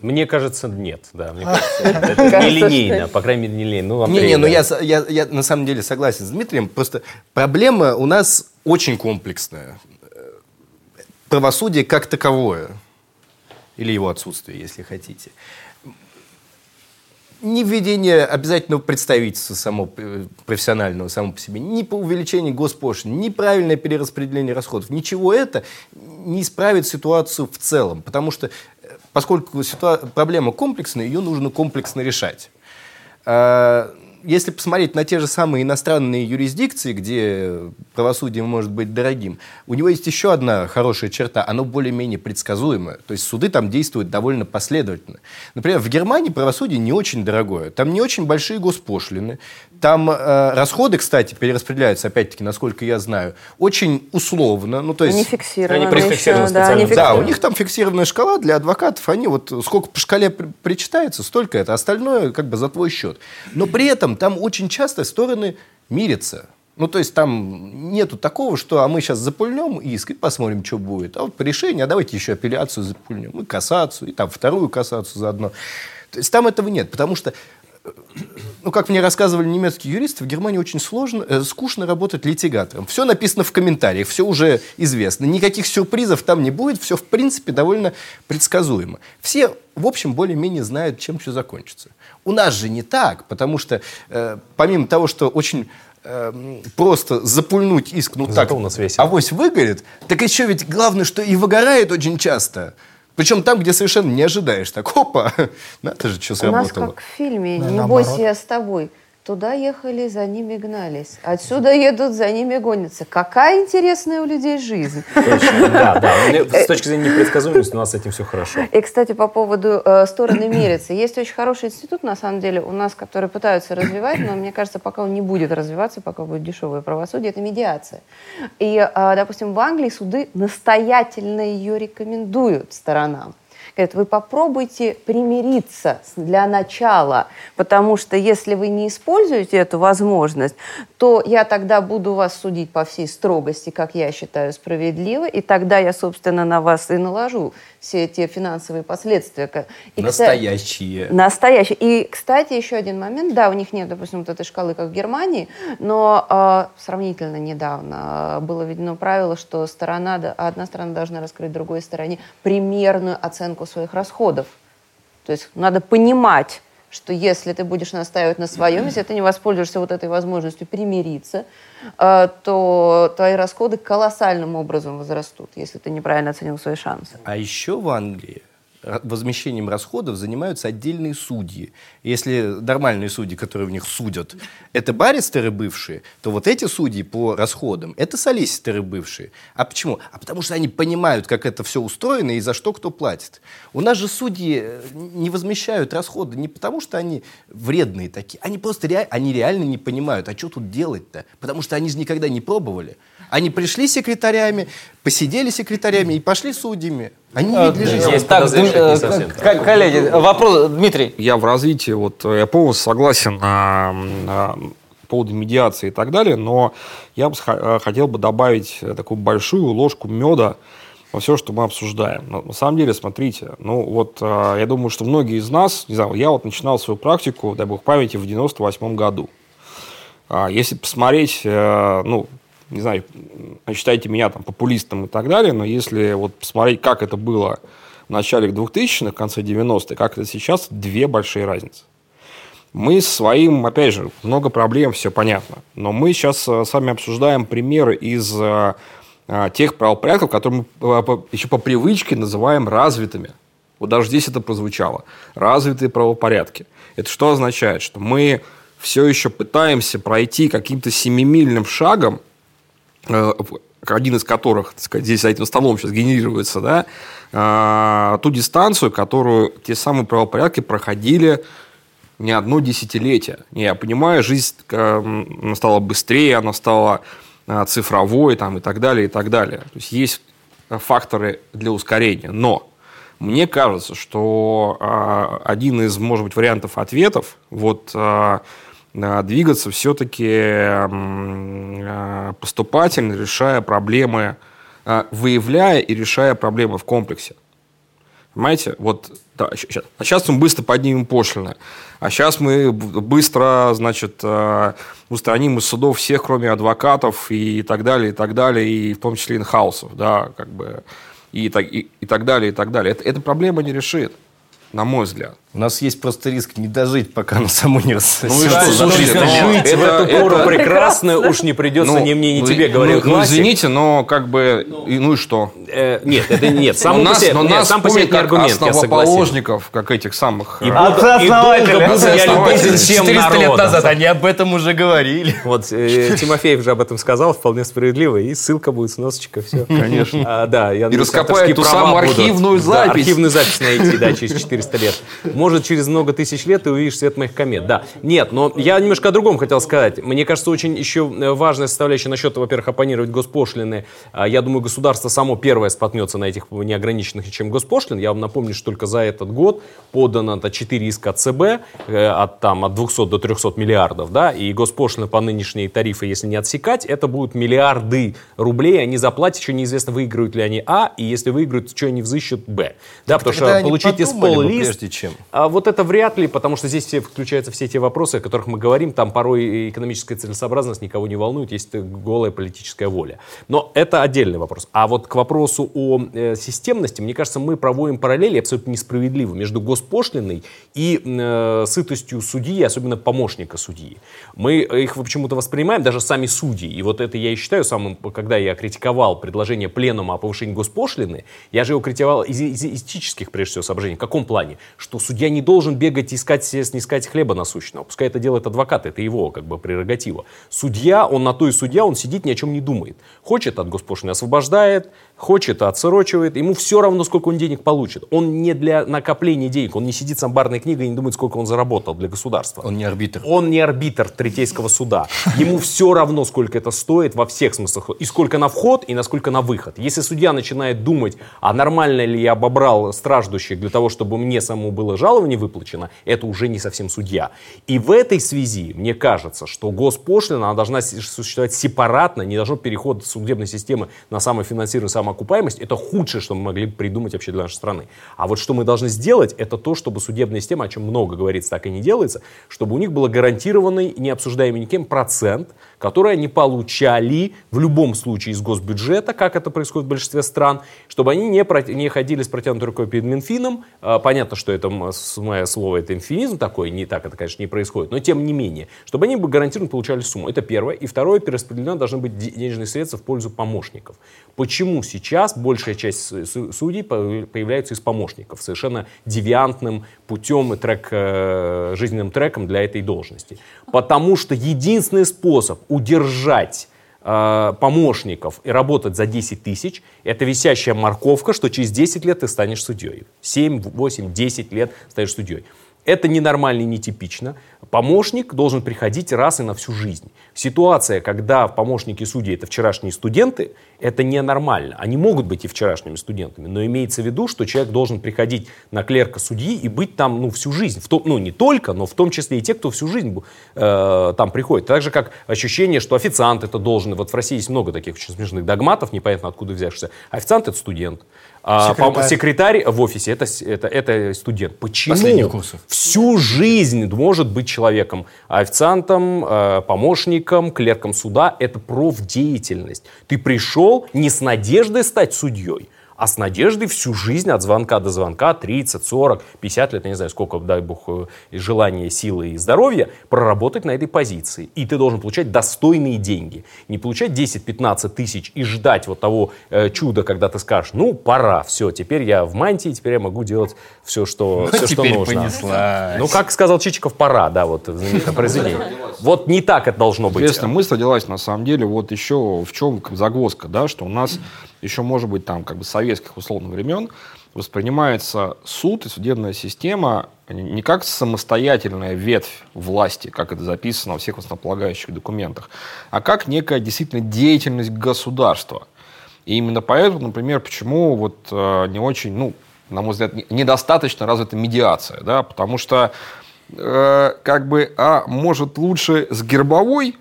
Мне кажется, нет. Да, мне кажется, это не линейно, по крайней мере, не линейно. Ну, Андрей, Не-не, ну я, я, я на самом деле согласен с Дмитрием. Просто проблема у нас очень комплексная. Э, Правосудие как таковое. Или его отсутствие, если хотите. Ни введение обязательного представительства само, э, профессионального само по себе, ни по увеличению госпошлин, ни правильное перераспределение расходов. Ничего это не исправит ситуацию в целом. Потому что, э, поскольку ситуа- проблема комплексная, ее нужно комплексно решать. А, Если посмотреть на те же самые иностранные юрисдикции, где правосудие может быть дорогим, у него есть еще одна хорошая черта, оно более-менее предсказуемое. То есть суды там действуют довольно последовательно. Например, в Германии правосудие не очень дорогое, там не очень большие госпошлины, там э, расходы, кстати, перераспределяются, опять-таки, насколько я знаю, очень условно. Ну, то есть... Не фиксировано Они префиксированы еще, да, специально. не Да, у них там фиксированная шкала для адвокатов, они вот сколько по шкале при- причитается, столько это, остальное как бы за твой счет. Но при этом там очень часто стороны мирятся. Ну, то есть там нету такого, что а мы сейчас запульнем иск и посмотрим, что будет. А вот по решению, а давайте еще апелляцию запульнем, и кассацию, и там вторую кассацию заодно. То есть там этого нет, потому что ну, как мне рассказывали немецкие юристы, в Германии очень сложно, э, скучно работать литигатором. Все написано в комментариях, все уже известно. Никаких сюрпризов там не будет, все, в принципе, довольно предсказуемо. Все, в общем, более-менее знают, чем все закончится. У нас же не так, потому что, э, помимо того, что очень э, просто запульнуть иск, ну Зато так, у нас весело. авось выгорит, так еще ведь главное, что и выгорает очень часто. Причем там, где совершенно не ожидаешь. Так, опа, надо же, что У нас сработало. как в фильме Да, «Не наоборот. бойся, я с тобой». Туда ехали, за ними гнались. Отсюда едут, за ними гонятся. Какая интересная у людей жизнь. Точно, да, да. С точки зрения непредсказуемости у нас с этим все хорошо. И, кстати, по поводу э, стороны мерятся. Есть очень хороший институт, на самом деле, у нас, который пытаются развивать, но мне кажется, пока он не будет развиваться, пока будет дешевое правосудие, это медиация. И, э, допустим, в Англии суды настоятельно ее рекомендуют сторонам. Говорят, вы попробуйте примириться для начала, потому что если вы не используете эту возможность, то я тогда буду вас судить по всей строгости, как я считаю справедливо, и тогда я, собственно, на вас и наложу все те финансовые последствия. И, кстати, Настоящие. И, кстати, еще один момент. Да, у них нет, допустим, вот этой шкалы, как в Германии, но э, сравнительно недавно э, было введено правило, что сторона, да, одна сторона должна раскрыть другой стороне примерную оценку своих расходов. То есть надо понимать, что если ты будешь настаивать на своем, если ты не воспользуешься вот этой возможностью примириться, э, то твои расходы колоссальным образом возрастут, если ты неправильно оценил свои шансы. А еще в Англии возмещением расходов занимаются отдельные судьи. Если нормальные судьи, которые в них судят, это баристеры бывшие, то вот эти судьи по расходам, это солиситоры бывшие. А почему? А потому что они понимают, как это все устроено и за что кто платит. У нас же судьи э, не возмещают расходы не потому, что они вредные такие, они просто ре... они реально не понимают, а что тут делать-то? Потому что они же никогда не пробовали. Они пришли секретарями, посидели секретарями и пошли судьями. Они не для жизни. Есть так, Дм- э, коллеги, вопрос, Дмитрий. Я в развитии, вот я полностью согласен на, на поводу медиации и так далее, но я бы хотел бы добавить такую большую ложку меда во все, что мы обсуждаем. Но, на самом деле, смотрите, ну вот э, я думаю, что многие из нас, не знаю, я вот начинал свою практику, дай бог памяти, в 98 году. А Если посмотреть, э, ну, не знаю, считайте меня там популистом и так далее, но если вот посмотреть, как это было в начале 2000-х, в конце 90-х, как это сейчас, две большие разницы. Мы с своим, опять же, много проблем, все понятно. Но мы сейчас э, с вами обсуждаем примеры из э, э, тех правопорядков, которые мы еще по привычке называем развитыми. Вот даже здесь это прозвучало. Развитые правопорядки. Это что означает? Что мы все еще пытаемся пройти каким-то семимильным шагом один из которых, так сказать, здесь за этим столом сейчас генерируется, да, ту дистанцию, которую те самые правопорядки проходили не одно десятилетие. Я понимаю, жизнь стала быстрее, она стала цифровой там, и так далее, и так далее. То есть есть факторы для ускорения. Но мне кажется, что один из, может быть, вариантов ответов, вот двигаться все-таки поступательно, решая проблемы, выявляя и решая проблемы в комплексе. Понимаете? Вот, да, сейчас. А сейчас мы быстро поднимем пошлины. А сейчас мы быстро, значит, устраним из судов всех, кроме адвокатов и так далее, и так далее, и в том числе инхаусов, да, как бы, и так, и, и так далее, и так далее. Это, эта проблема не решит, на мой взгляд. У нас есть просто риск не дожить, пока она само не рассосется. Ну и что, слушайте, ну, это, в эту пору это... прекрасно, уж не придется ну, ни мне, ни ну, тебе, говорил ну, ну, извините, но как бы, и, ну и что? Э, нет, это нет. Сам но по себе, но нет, нас сам по себе как аргумент, я основоположников, как этих самых... И, э, буду, и долго буду я любезен 400 всем лет народом. назад они об этом уже говорили. Вот э, Тимофеев же об этом сказал, вполне справедливо, и ссылка будет, сносочка, все. Конечно. А, да, я И раскопает ту самую архивную Да, запись. архивную запись найти, да, через 400 лет. Может, через много тысяч лет ты увидишь свет моих комет, да. Нет, но я немножко о другом хотел сказать. Мне кажется, очень еще важная составляющая насчет, во-первых, оппонировать госпошлины. А, Я думаю, государство само первое споткнется на этих неограниченных чем госпошлин. Я вам напомню, что только за этот год подано это 4 иска ЦБ, э, от, там, от 200 до 300 миллиардов, да, и госпошлины по нынешней тарифы, если не отсекать, это будут миллиарды рублей, они заплатят, еще неизвестно, выиграют ли они А, и если выиграют, что они взыщут Б. Да, потому тогда что получить из бы, пол-лист, прежде чем. А вот это вряд ли, потому что здесь все включаются все те вопросы, о которых мы говорим. Там порой экономическая целесообразность никого не волнует, есть голая политическая воля. Но это отдельный вопрос. А вот к вопросу о э, системности, мне кажется, мы проводим параллели абсолютно несправедливо между госпошлиной и э, сытостью судьи, особенно помощника судьи. Мы их почему-то воспринимаем, даже сами судьи. И вот это я и считаю самым, когда я критиковал предложение пленума о повышении госпошлины, я же его критиковал из, из этических, прежде всего, соображений. В каком плане? Что судья не должен бегать искать себе снискать хлеба насущного. Пускай это делает адвокат, это его как бы прерогатива. Судья, он на то и судья, он сидит, ни о чем не думает. Хочет от госпошлины освобождает, хочет отсрочивает, ему все равно, сколько он денег получит. Он не для накопления денег, он не сидит с амбарной книгой и не думает, сколько он заработал для государства. Он не арбитр. Он не арбитр третейского суда. Ему все равно, сколько это стоит во всех смыслах. И сколько на вход, и насколько на выход. Если судья начинает думать, а нормально ли я обобрал страждущих для того, чтобы мне самому было жалование выплачено, это уже не совсем судья. И в этой связи, мне кажется, что госпошлина она должна существовать сепаратно, не должно переход судебной системы на самофинансируемую, самоокупаемость – это худшее, что мы могли придумать вообще для нашей страны. А вот что мы должны сделать, это то, чтобы судебная система, о чем много говорится, так и не делается, чтобы у них был гарантированный, не обсуждаемый никем, процент, который они получали в любом случае из госбюджета, как это происходит в большинстве стран, чтобы они не, не ходили с протянутой рукой перед Минфином. А, понятно, что это мое слово, это инфинизм такой, не так это, конечно, не происходит, но тем не менее, чтобы они бы гарантированно получали сумму. Это первое. И второе, перераспределено должны быть денежные средства в пользу помощников. Почему сейчас большая часть судей появляется из помощников, совершенно девиантным путем и трек, э, жизненным треком для этой должности? Потому что единственный способ удержать э, помощников и работать за 10 тысяч, это висящая морковка, что через 10 лет ты станешь судьей. 7, 8, 10 лет станешь судьей. Это ненормально и нетипично. Помощник должен приходить раз и на всю жизнь. Ситуация, когда помощники судей это вчерашние студенты, это ненормально. Они могут быть и вчерашними студентами, но имеется в виду, что человек должен приходить на клерка судьи и быть там ну, всю жизнь. В том, ну, не только, но в том числе и те, кто всю жизнь э, там приходит. Так же, как ощущение, что официант это должен. Вот в России есть много таких очень смешных догматов, непонятно откуда взявшихся. Официант это студент. А, секретарь. секретарь в офисе это, это, это студент. Почему всю жизнь может быть человеком? Официантом, э, помощником, клерком суда. Это профдеятельность. Ты пришел не с надеждой стать судьей, а с надеждой всю жизнь от звонка до звонка, 30, 40, 50 лет, я не знаю, сколько, дай бог, э, желания, силы и здоровья, проработать на этой позиции. И ты должен получать достойные деньги. Не получать 10-15 тысяч и ждать вот того э, чуда, когда ты скажешь, ну, пора, все, теперь я в мантии, теперь я могу делать все, что, ну, все, что нужно. Понеслась. Ну, как сказал Чичиков, пора, да, вот знаменитое произведение. Вот не так это должно быть. Интересно, мысль родилась, на самом деле, вот еще в чем загвоздка, да, что у нас еще, может быть, там, как бы советских условных времен, воспринимается суд и судебная система не как самостоятельная ветвь власти, как это записано во всех основополагающих документах, а как некая действительно деятельность государства. И именно поэтому, например, почему вот э, не очень, ну, на мой взгляд, недостаточно развита медиация, да, потому что э, как бы, а может лучше с гербовой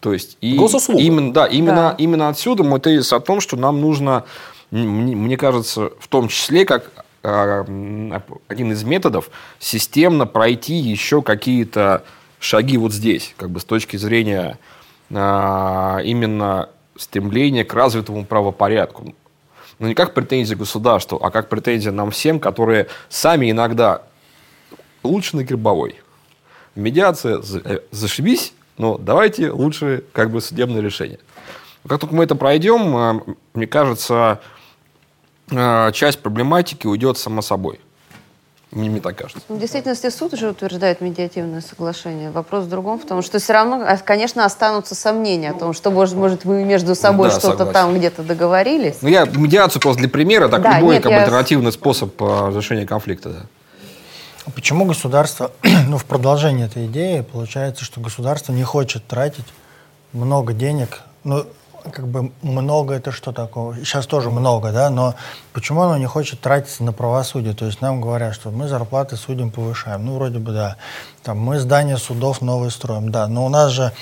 то есть и именно, да, именно, да. именно отсюда мой тезис о том, что нам нужно, мне кажется, в том числе как а, один из методов системно пройти еще какие-то шаги вот здесь, как бы с точки зрения а, именно стремления к развитому правопорядку. Ну, не как претензия государству, а как претензия нам всем, которые сами иногда лучше на гербовой. Медиация, э, зашибись, но давайте лучше как бы судебное решение. Как только мы это пройдем, э, мне кажется, э, часть проблематики уйдет само собой. Мне, мне так кажется. В действительности суд уже утверждает медиативное соглашение. Вопрос в другом, потому что все равно, а, конечно, останутся сомнения о том, что, может, может вы между собой да, что-то там где-то договорились. Ну, я медиацию просто для примера, так да, любой нет, как я... альтернативный способ э, разрешения конфликта. Да. Почему государство, ну, в продолжении этой идеи, получается, что государство не хочет тратить много денег, ну, как бы много это что такое? Сейчас тоже много, да, но почему оно не хочет тратиться на правосудие? То есть нам говорят, что мы зарплаты судим повышаем. Ну, вроде бы да. Там, мы здания судов новые строим, да. Но у нас же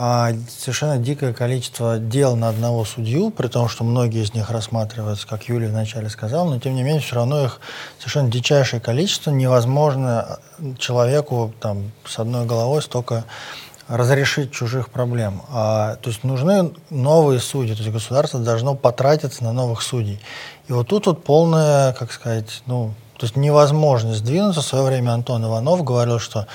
а, совершенно дикое количество дел на одного судью, при том, что многие из них рассматриваются, как Юлия вначале сказала, но тем не менее все равно их совершенно дичайшее количество. Невозможно человеку там, с одной головой столько разрешить чужих проблем. А, то есть нужны новые судьи, то есть государство должно потратиться на новых судей. И вот тут вот полная, как сказать, ну, то есть невозможность сдвинуться. В свое время Антон Иванов говорил, что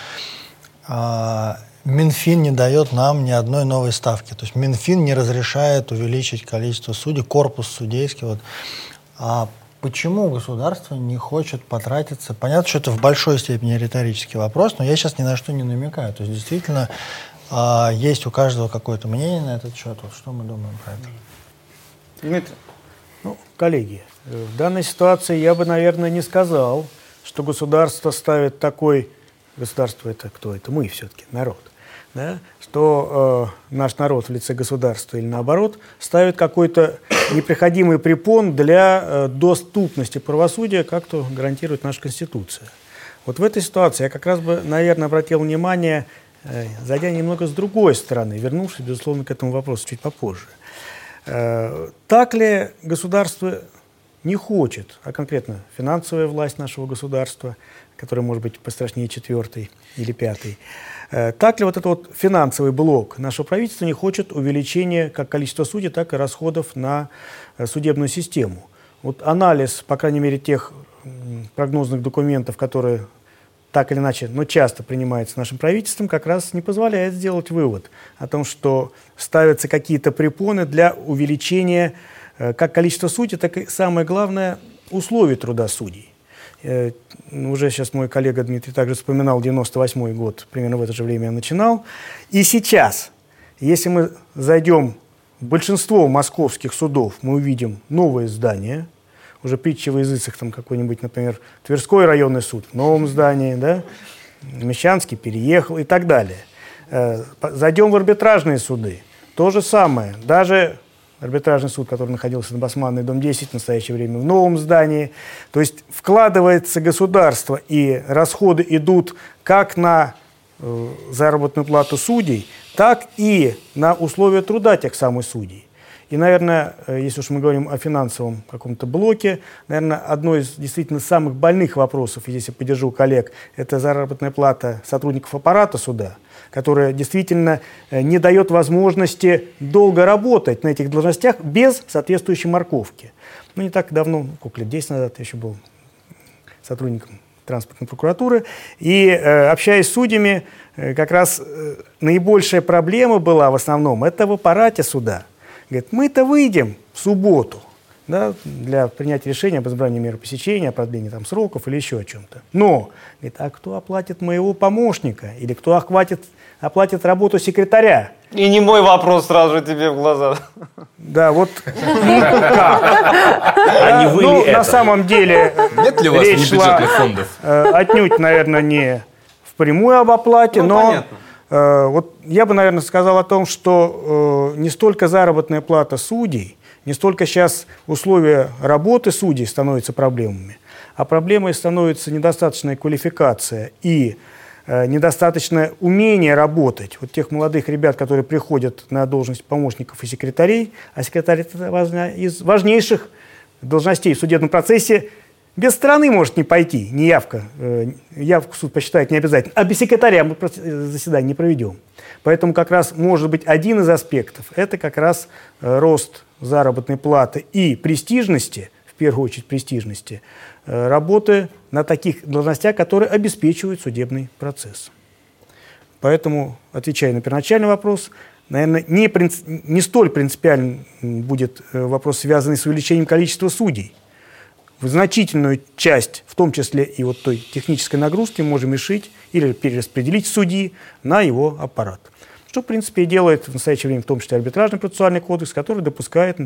а, Минфин не дает нам ни одной новой ставки. То есть Минфин не разрешает увеличить количество судей, корпус судейский. Вот. А почему государство не хочет потратиться? Понятно, что это в большой степени риторический вопрос, но я сейчас ни на что не намекаю. То есть действительно а, есть у каждого какое-то мнение на этот счет. Вот что мы думаем про это? Дмитрий. Ну, коллеги, в данной ситуации я бы, наверное, не сказал, что государство ставит такой... Государство это кто? Это мы все-таки, народ да, что э, наш народ в лице государства или наоборот ставит какой-то непроходимый препон для э, доступности правосудия, как то гарантирует наша Конституция. Вот в этой ситуации я как раз бы, наверное, обратил внимание, э, зайдя немного с другой стороны, вернувшись, безусловно, к этому вопросу чуть попозже. Э, так ли государство не хочет, а конкретно финансовая власть нашего государства, которая может быть пострашнее четвертой или пятой, так ли вот этот вот финансовый блок нашего правительства не хочет увеличения как количества судей, так и расходов на э, судебную систему? Вот анализ, по крайней мере, тех прогнозных документов, которые так или иначе, но часто принимается нашим правительством, как раз не позволяет сделать вывод о том, что ставятся какие-то препоны для увеличения э, как количества судей, так и, самое главное, условий труда судей. Э, уже сейчас мой коллега Дмитрий также вспоминал 98 год, примерно в это же время я начинал. И сейчас, если мы зайдем в большинство московских судов, мы увидим новые здания, уже притча в языцах, там какой-нибудь, например, Тверской районный суд в новом здании, да, Мещанский переехал и так далее. Э, зайдем в арбитражные суды. То же самое. Даже арбитражный суд, который находился на Басманной, дом 10, в настоящее время в новом здании. То есть вкладывается государство, и расходы идут как на э, заработную плату судей, так и на условия труда тех самых судей. И, наверное, э, если уж мы говорим о финансовом каком-то блоке, наверное, одно из действительно самых больных вопросов, здесь я поддержу коллег, это заработная плата сотрудников аппарата суда, которая действительно э, не дает возможности долго работать на этих должностях без соответствующей морковки. Ну, не так давно, ну, сколько лет, 10 назад я еще был сотрудником транспортной прокуратуры. И э, общаясь с судьями, э, как раз наибольшая проблема была в основном это в аппарате суда – Говорит, мы-то выйдем в субботу да, для принятия решения об избрании меры посещения, о продлении там, сроков или еще о чем-то. Но, говорит, а кто оплатит моего помощника? Или кто охватит, оплатит работу секретаря? И не мой вопрос сразу тебе в глаза. Да, вот как? А не вы ну, на самом деле Нет ли у вас речь шла фондов? Э, отнюдь, наверное, не впрямую об оплате, ну, но понятно. Э, вот я бы, наверное, сказал о том, что э, не столько заработная плата судей, не столько сейчас условия работы судей становятся проблемами, а проблемой становится недостаточная квалификация и э, недостаточное умение работать. Вот тех молодых ребят, которые приходят на должность помощников и секретарей, а секретарь – это одна из важнейших должностей в судебном процессе – без страны может не пойти, не явка. Э, явку суд посчитает не обязательно. А без секретаря мы заседание не проведем. Поэтому как раз может быть один из аспектов – это как раз э, рост заработной платы и престижности, в первую очередь престижности, э, работы на таких должностях, которые обеспечивают судебный процесс. Поэтому, отвечая на первоначальный вопрос, наверное, не, принцип, не столь принципиальным будет вопрос, связанный с увеличением количества судей – в значительную часть, в том числе и вот той технической нагрузки, можем решить или перераспределить судьи на его аппарат. Что, в принципе, и делает в настоящее время в том числе арбитражный процессуальный кодекс, который допускает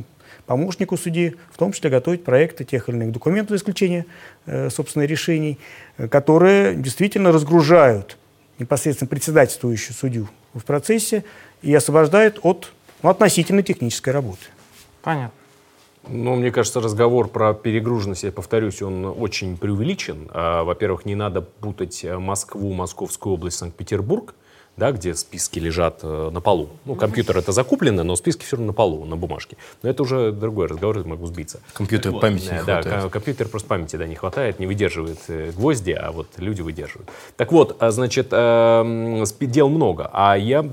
помощнику судьи, в том числе готовить проекты тех или иных документов за исключение, э, собственно, решений, э, которые действительно разгружают непосредственно председательствующую судью в процессе и освобождают от ну, относительно технической работы. Понятно. Ну, мне кажется, разговор про перегруженность, я повторюсь, он очень преувеличен. А, во-первых, не надо путать э, Москву, Московскую область, Санкт-Петербург, да, где списки лежат э, на полу. Ну, компьютер это закуплено, но списки все равно на полу, на бумажке. Но это уже другой разговор, могу сбиться. Компьютер вот. памяти не да, хватает. компьютер просто памяти да, не хватает, не выдерживает э, гвозди, а вот люди выдерживают. Так вот, а, значит, эм, дел много, а я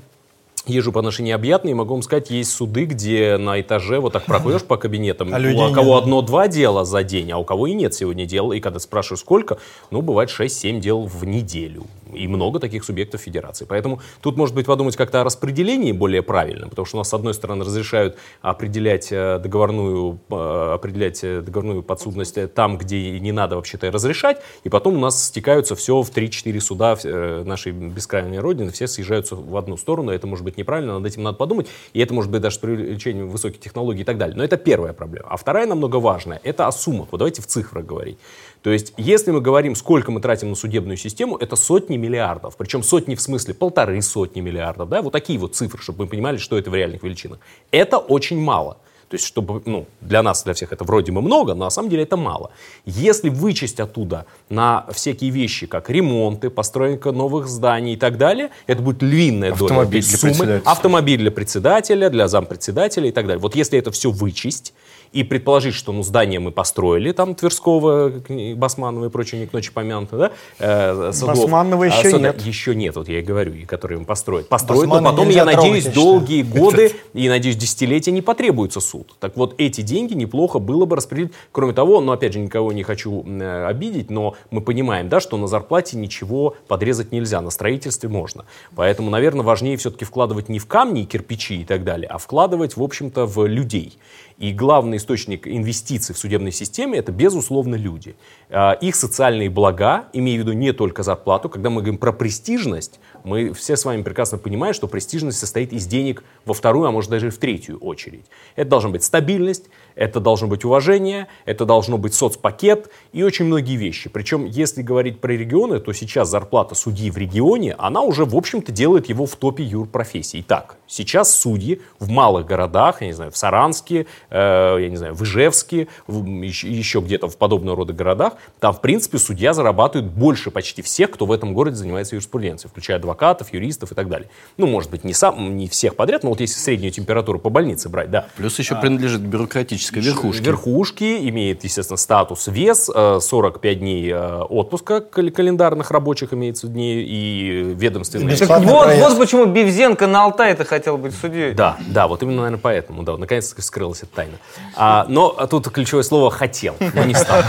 езжу по нашей необъятной, могу вам сказать, есть суды, где на этаже вот так проходишь по кабинетам, а у кого одно-два дела за день, а у кого и нет сегодня дел, и когда спрашиваю, сколько, ну, бывает 6-7 дел в неделю. И много таких субъектов федерации. Поэтому тут, может быть, подумать как-то о распределении более правильно, потому что у нас, с одной стороны, разрешают определять э, договорную, э, определять э, договорную подсудность там, где не надо вообще-то разрешать, и потом у нас стекаются все в 3-4 суда нашей бескрайней родины, все съезжаются в одну сторону, это может быть неправильно, над этим надо подумать, и это может быть даже с привлечением высоких технологий и так далее. Но это первая проблема. А вторая намного важная, это о суммах. Вот давайте в цифрах говорить. То есть, если мы говорим, сколько мы тратим на судебную систему, это сотни миллиардов. Причем сотни в смысле полторы сотни миллиардов. Да? Вот такие вот цифры, чтобы мы понимали, что это в реальных величинах. Это очень мало. То есть, чтобы, ну, для нас, для всех это вроде бы много, но на самом деле это мало. Если вычесть оттуда на всякие вещи, как ремонты, постройка новых зданий и так далее, это будет львиная Автомобиль доля для суммы. Автомобиль для председателя, для зампредседателя и так далее. Вот если это все вычесть, и предположить, что ну, здание мы построили, там Тверского, Басманова и прочее, не к ночи помянуто, да? э. Басманова еще Особенно- нет. Еще нет, вот я и говорю, и которые мы построят. Построят, но потом, я надеюсь, трогать, долгие годы и, надеюсь, десятилетия не потребуется суд. Так вот, эти деньги неплохо было бы распределить. Кроме того, но опять же, никого не хочу э, обидеть, но мы понимаем, да, что на зарплате ничего подрезать нельзя, на строительстве можно. Поэтому, наверное, важнее все-таки вкладывать не в камни и кирпичи и так далее, а вкладывать, в общем-то, в людей. И главный источник инвестиций в судебной системе – это, безусловно, люди. А, Их социальные блага, имея в виду не только зарплату, когда мы говорим про престижность, мы все с вами прекрасно понимаем, что престижность состоит из денег во вторую, а может даже и в третью очередь. Это должна быть стабильность, это должно быть уважение, это должно быть соцпакет и очень многие вещи. Причем, если говорить про регионы, то сейчас зарплата судьи в регионе, она уже, в общем-то, делает его в топе юрпрофессий. Итак, сейчас судьи в малых городах, я не знаю, в Саранске, э, я не знаю, в Ижевске, в- еще, еще где-то в подобного рода городах, там, в принципе, судья зарабатывает больше почти всех, кто в этом городе занимается юриспруденцией, включая адвокатов, юристов и так далее. Ну, может быть, не, сам, не всех подряд, но вот если среднюю температуру по больнице брать, да. Плюс еще принадлежит бюрократической верхушке. Верхушки имеет, естественно, статус вес, э, 45 дней э, отпуска кал- календарных рабочих имеется дней и ведомственные. Так вот, проезд. вот почему Бивзенко на Алтае-то хотел быть судьей. Да, да, вот именно, наверное, поэтому, да, наконец-то скрылась эта тайна. А, но тут ключевое слово «хотел», но не стал.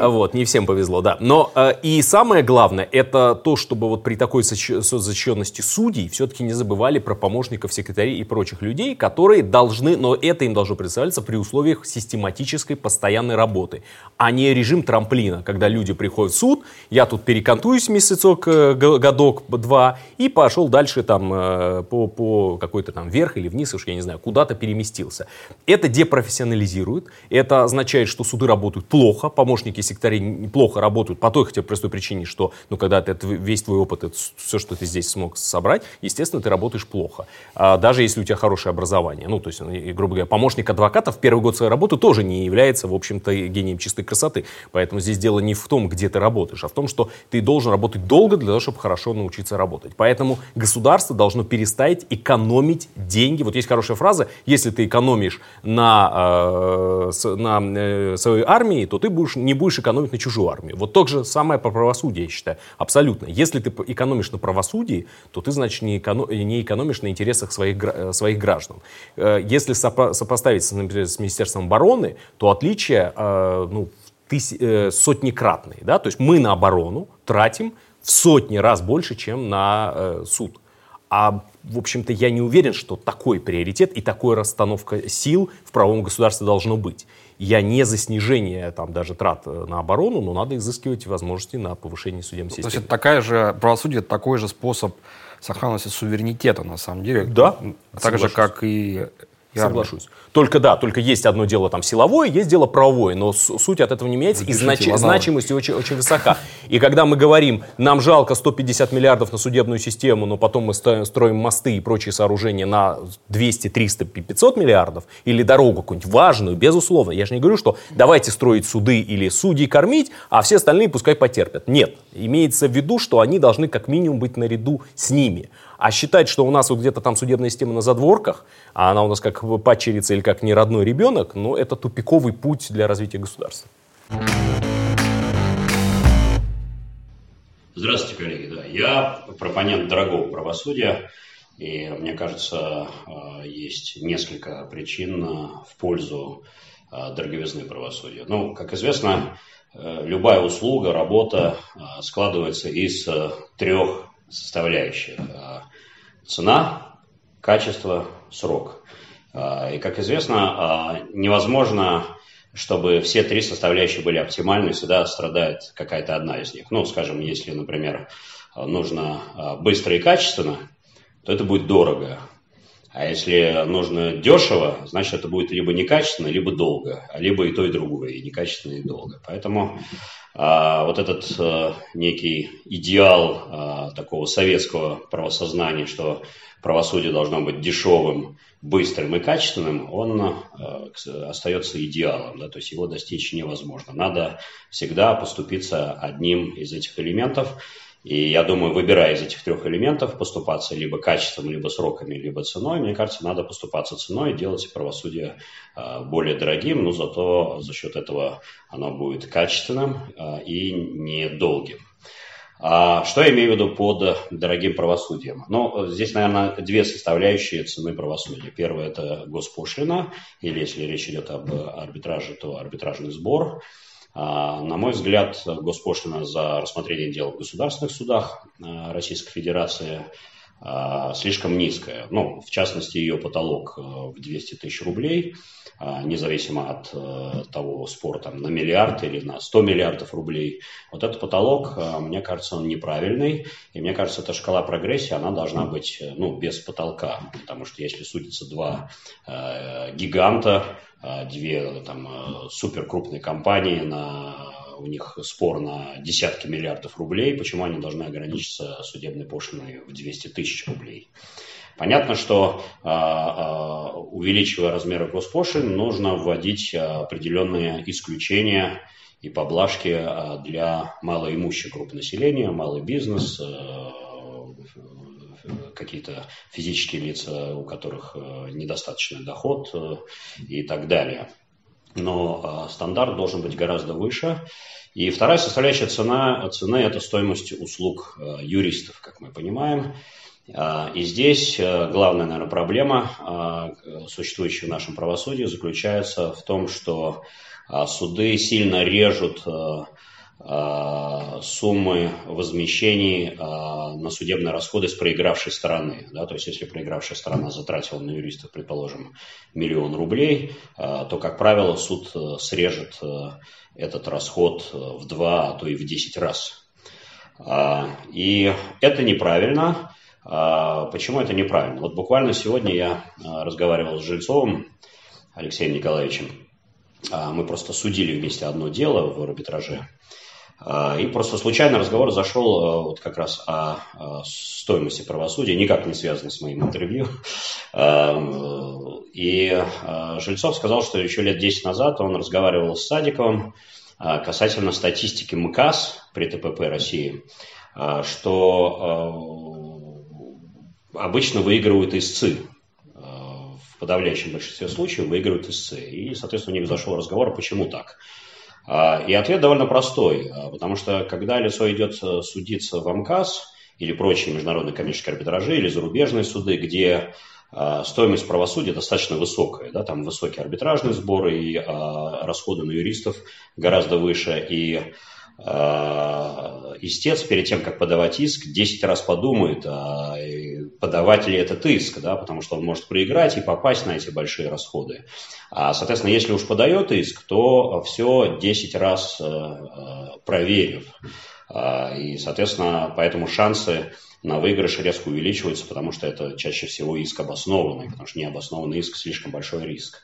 А, Вот, не всем повезло, да. Но э, и самое главное, это то, чтобы вот при такой защищенности судей все-таки не забывали про помощников, секретарей и прочих людей, которые должны, но это им должно представляться при условиях систематической постоянной работы, а не режим трамплина, когда люди приходят в суд, я тут перекантуюсь месяцок, э, годок, два, и пошел дальше там э, по, по какой-то там вверх или вниз, уж я не знаю, куда-то переместился. Это депрофессионализирует, это означает, что суды работают плохо, помощники секретарей неплохо работают по той хотя бы простой причине, что, ну, когда ты это, весь твой опыт, это все, что ты здесь смог собрать, естественно, ты работаешь плохо. А даже если у тебя хорошее образование. Ну, то есть, ну, грубо говоря, помощник адвоката в первый год своей работы тоже не является, в общем-то, гением чистой красоты. Поэтому здесь дело не в том, где ты работаешь, а в том, что ты должен работать долго для того, чтобы хорошо научиться работать. Поэтому государство должно перестать экономить деньги. Вот есть хорошая фраза, если ты экономишь на, э, на э, своей армии, то ты будешь, не будешь экономить на чужую армию. Вот то же самое по правосудию, я считаю, абсолютно. Если ты экономишь на правосудии, то ты, значит, не, эконо- не экономишь на интересах своих, своих граждан. Э, Если сопо- сопоставить, например, с Министерством обороны, то отличия э, ну, в тыси- э, сотнекратные. Да? То есть мы на оборону тратим в сотни раз больше, чем на э, суд. А, в общем-то, я не уверен, что такой приоритет и такая расстановка сил в правовом государстве должно быть. Я не за снижение там, даже трат э, на оборону, но надо изыскивать возможности на повышение судебной То есть системы. это такая же, правосудие такой же способ сохранности суверенитета, на самом деле. Да, Так же, как и, Соглашусь. Только да, только есть одно дело там силовое, есть дело правовое, но суть от этого не меняется, и Иванова. значимость очень, очень высока. И когда мы говорим, нам жалко 150 миллиардов на судебную систему, но потом мы строим мосты и прочие сооружения на 200, 300, 500 миллиардов, или дорогу какую-нибудь важную, безусловно. Я же не говорю, что давайте строить суды или судей кормить, а все остальные пускай потерпят. Нет. Имеется в виду, что они должны как минимум быть наряду с ними. А считать, что у нас вот где-то там судебная система на задворках, а она у нас как падчерица или как неродной ребенок, ну, это тупиковый путь для развития государства. Здравствуйте, коллеги. Да, я пропонент дорогого правосудия, и мне кажется, э, есть несколько причин э, в пользу э, дороговизны правосудия. Ну, как известно, э, любая услуга, работа складывается из э, трех составляющих. Цена, качество, срок. Э, И, как известно, э, невозможно чтобы все три составляющие были оптимальны, всегда страдает какая-то одна из них. Ну, скажем, если, например, нужно а, быстро и качественно, то это будет дорого. А если нужно дешево, значит, это будет либо некачественно, либо долго, либо и то, и другое, и некачественно, и долго. Поэтому а, вот этот а, некий идеал а, такого советского правосознания, что правосудие должно быть дешевым, быстрым и качественным, он э, остается идеалом, да, то есть его достичь невозможно. Надо всегда поступиться одним из этих элементов. И я думаю, выбирая из этих трех элементов, поступаться либо качеством, либо сроками, либо ценой, мне кажется, надо поступаться ценой и делать правосудие э, более дорогим, но зато за счет этого оно будет качественным э, и недолгим. А что я имею в виду под дорогим правосудием? Ну, здесь, наверное, две составляющие цены правосудия. Первое – это госпошлина, или если речь идет об арбитраже, то арбитражный сбор. А, на мой взгляд, госпошлина за рассмотрение дел в государственных судах а, Российской Федерации а, слишком низкая. Ну, в частности, ее потолок в 200 тысяч рублей – независимо от того спора там, на миллиард или на 100 миллиардов рублей. Вот этот потолок, мне кажется, он неправильный. И мне кажется, эта шкала прогрессии, она должна быть ну, без потолка. Потому что если судятся два гиганта, две там, суперкрупные компании на у них спор на десятки миллиардов рублей, почему они должны ограничиться судебной пошлиной в 200 тысяч рублей? Понятно, что увеличивая размеры госпошлин, нужно вводить определенные исключения и поблажки для малоимущей группы населения, малый бизнес, какие-то физические лица, у которых недостаточный доход и так далее. Но стандарт должен быть гораздо выше. И вторая составляющая цена, цены – это стоимость услуг юристов, как мы понимаем. А, и здесь э, главная, наверное, проблема, а, существующая в нашем правосудии, заключается в том, что а, суды сильно режут э, суммы возмещений на судебные расходы с проигравшей стороны. Да? То есть, если проигравшая сторона затратила на юристов, предположим, миллион рублей, то, как правило, суд э, срежет этот расход в два, а то и в десять раз. И это неправильно. А, почему это неправильно? Вот буквально сегодня я а, разговаривал с Жильцовым Алексеем Николаевичем. А, мы просто судили вместе одно дело в арбитраже. И просто случайно разговор зашел вот как раз о стоимости правосудия, никак не связанный с моим интервью. И Жильцов сказал, что еще лет 10 назад он разговаривал с Садиковым касательно статистики МКАС при ТПП России, что обычно выигрывают истцы. Э, в подавляющем большинстве случаев выигрывают истцы. И, соответственно, у них зашел разговор, почему так. А, и ответ довольно простой, а, потому что когда лицо идет э, судиться в АМКАС или прочие международные коммерческие арбитражи или зарубежные суды, где а, стоимость правосудия достаточно высокая, да, там высокие арбитражные сборы и расходы на юристов гораздо выше, и истец перед тем, как подавать иск, 10 раз подумает, а подавать ли этот иск, да, потому что он может проиграть и попасть на эти большие расходы. А, соответственно, если уж подает иск, то все 10 раз э, э, проверив. А, и, соответственно, поэтому шансы на выигрыш резко увеличиваются, потому что это чаще всего иск обоснованный, потому что необоснованный иск слишком большой риск.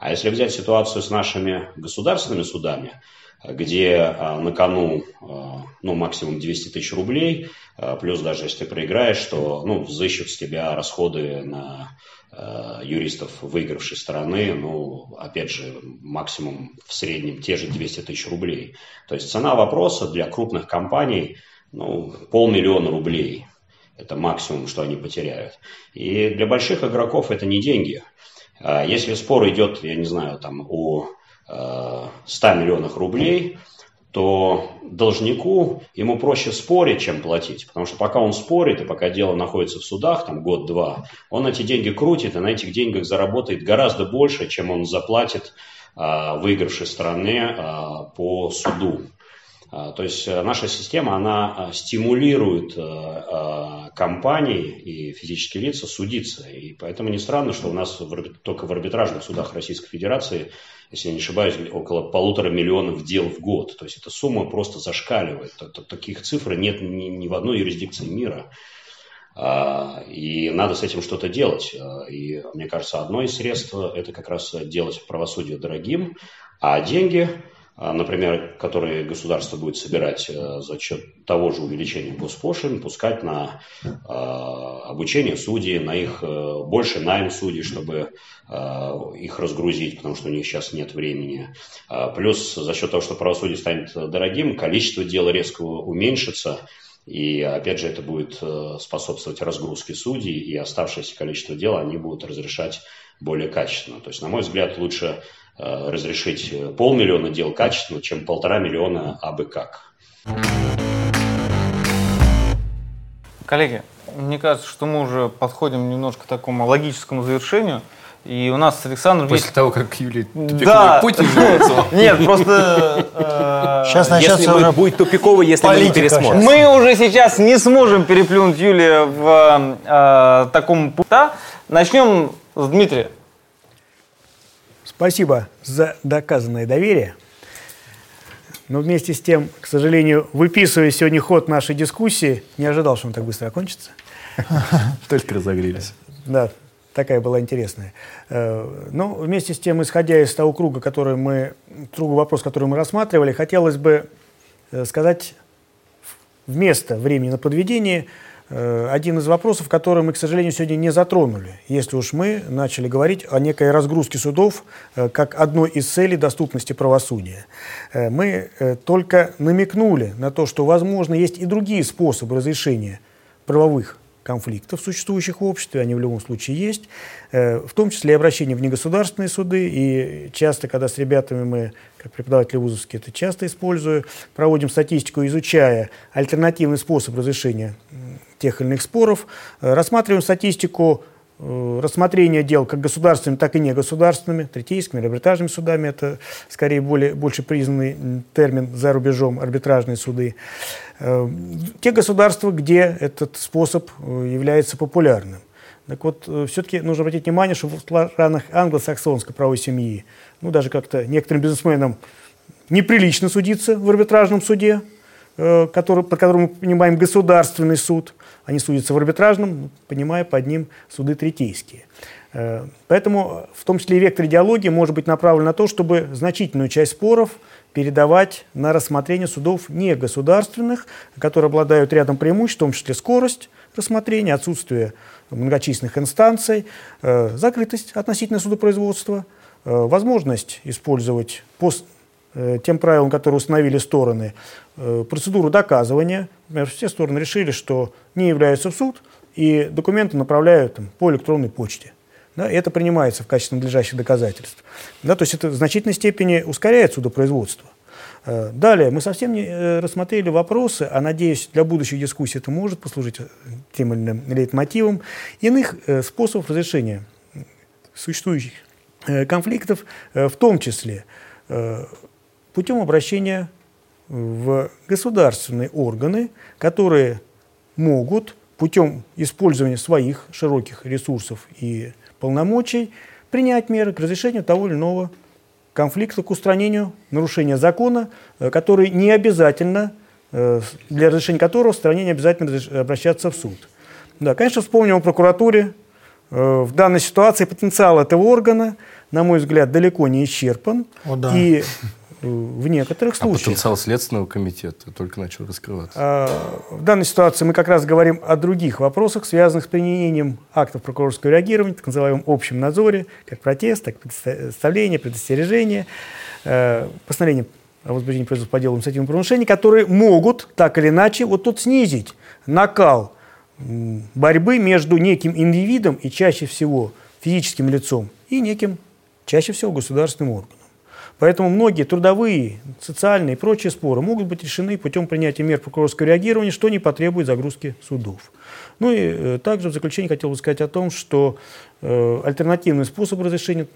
А если взять ситуацию с нашими государственными судами, где а, на кону а, ну, максимум 200 тысяч рублей, а, плюс даже если ты проиграешь, то ну, взыщут с тебя расходы на юристов выигравшей стороны, ну, опять же, максимум в среднем те же 200 тысяч рублей. То есть цена вопроса для крупных компаний, ну, полмиллиона рублей. Это максимум, что они потеряют. И для больших игроков это не деньги. Если спор идет, я не знаю, там, о 100 миллионах рублей, то должнику ему проще спорить, чем платить. Потому что пока он спорит, и пока дело находится в судах, там год-два, он эти деньги крутит, и на этих деньгах заработает гораздо больше, чем он заплатит а, выигравшей стороне а, по суду. А, то есть э, наша система, она стимулирует э, компании и физические лица судиться. И поэтому не странно, что у нас только в арбитражных судах Российской Федерации если я не ошибаюсь, около полутора миллионов дел в год. То есть эта сумма просто зашкаливает. Таких цифр нет ни, ни в одной юрисдикции мира. А, И надо с этим что-то делать. И мне кажется, одно из средств – это как раз делать правосудие дорогим, а деньги – а, например, которые государство будет собирать э, за счет того же увеличения госпошлин, пускать на а, обучение судей, на их э, больше найм судей, чтобы а, их разгрузить, потому что у них сейчас нет времени. Плюс за счет того, что правосудие станет дорогим, количество дел резко уменьшится, и опять же это будет э, способствовать разгрузке судей, и оставшееся количество дел они будут разрешать более качественно. То есть, на мой взгляд, лучше разрешить полмиллиона дел качественно, чем полтора миллиона абы как. Коллеги, мне кажется, что мы уже подходим немножко к такому логическому завершению. И у нас с Александром После есть... того, как Юлия да. Путин Нет, просто... Сейчас начнется Если уже будет тупиково, если мы не пересмотрим. Мы уже сейчас не сможем переплюнуть Юлия в э, таком пути. Начнем с Дмитрия. Спасибо за доказанное доверие. Но вместе с тем, к сожалению, выписывая сегодня ход нашей дискуссии, не ожидал, что он так быстро окончится. Только разогрелись. Да, такая была интересная. Э, Но вместе с тем, исходя из того круга, который мы, круга вопрос, который мы рассматривали, хотелось бы э, сказать вместо времени на подведение – один из вопросов, который мы, к сожалению, сегодня не затронули, если уж мы начали говорить о некой разгрузке судов э, как одной из целей доступности правосудия. Э, мы только намекнули на то, что, возможно, есть и другие способы разрешения правовых конфликтов, существующих в обществе, они в любом случае есть, э, в том числе и обращение в негосударственные суды. И часто, когда с ребятами мы, как преподаватели вузовские, это часто использую, проводим статистику, изучая альтернативный способ разрешения тех или иных споров, э, рассматриваем статистику Э, рассмотрение дел как государственными, так и негосударственными, третейскими, арбитражными судами, это скорее более, больше признанный термин за рубежом, арбитражные суды. Э, те государства, где этот способ является популярным. Так вот, все-таки нужно обратить внимание, что в странах англосаксонской правовой семьи, ну, даже как-то некоторым бизнесменам неприлично судиться в арбитражном суде, который, под которым мы понимаем государственный суд – они судятся в арбитражном, понимая под ним суды третейские. Э, поэтому, в том числе и вектор идеологии может быть направлен на то, чтобы значительную часть споров передавать на рассмотрение судов негосударственных, которые обладают рядом преимуществ, в том числе скорость рассмотрения, отсутствие многочисленных инстанций, э, закрытость относительно судопроизводства, э, возможность использовать пост Э, тем правилам, которые установили стороны, э, процедуру доказывания. Например, все стороны решили, что не являются в суд, и документы направляют там, по электронной почте. Да, и это принимается в качестве надлежащих доказательств. Да, то есть это в значительной степени ускоряет судопроизводство. Э, далее, мы совсем не рассмотрели вопросы, а надеюсь, для будущих дискуссий это может послужить тем или иным лейтмотивом, иных способов разрешения существующих конфликтов, в том числе путем обращения в государственные органы, которые могут путем использования своих широких ресурсов и полномочий принять меры к разрешению того или иного конфликта, к устранению нарушения закона, э, который не обязательно, э, для разрешения которого в стране не обязательно обращаться в суд. Да, конечно, вспомним о прокуратуре. Э, в данной ситуации потенциал этого органа, на мой взгляд, далеко не исчерпан. О, да. И в некоторых а случаях. Потенциал Следственного комитета только начал раскрываться. А, в данной ситуации мы как раз говорим о других вопросах, связанных с применением актов прокурорского реагирования, так называемом общем надзоре, как протест, так представление, предостережение, э, постановление о возбуждении производства по делу административного правонарушения, которые могут так или иначе вот тут снизить накал борьбы между неким индивидом и чаще всего физическим лицом и неким, чаще всего, государственным органом. Поэтому многие трудовые, социальные и прочие споры могут быть решены путем принятия мер прокурорского реагирования, что не потребует загрузки судов. Ну и э, также в заключение хотел бы сказать о том, что э, альтернативный способ разрешения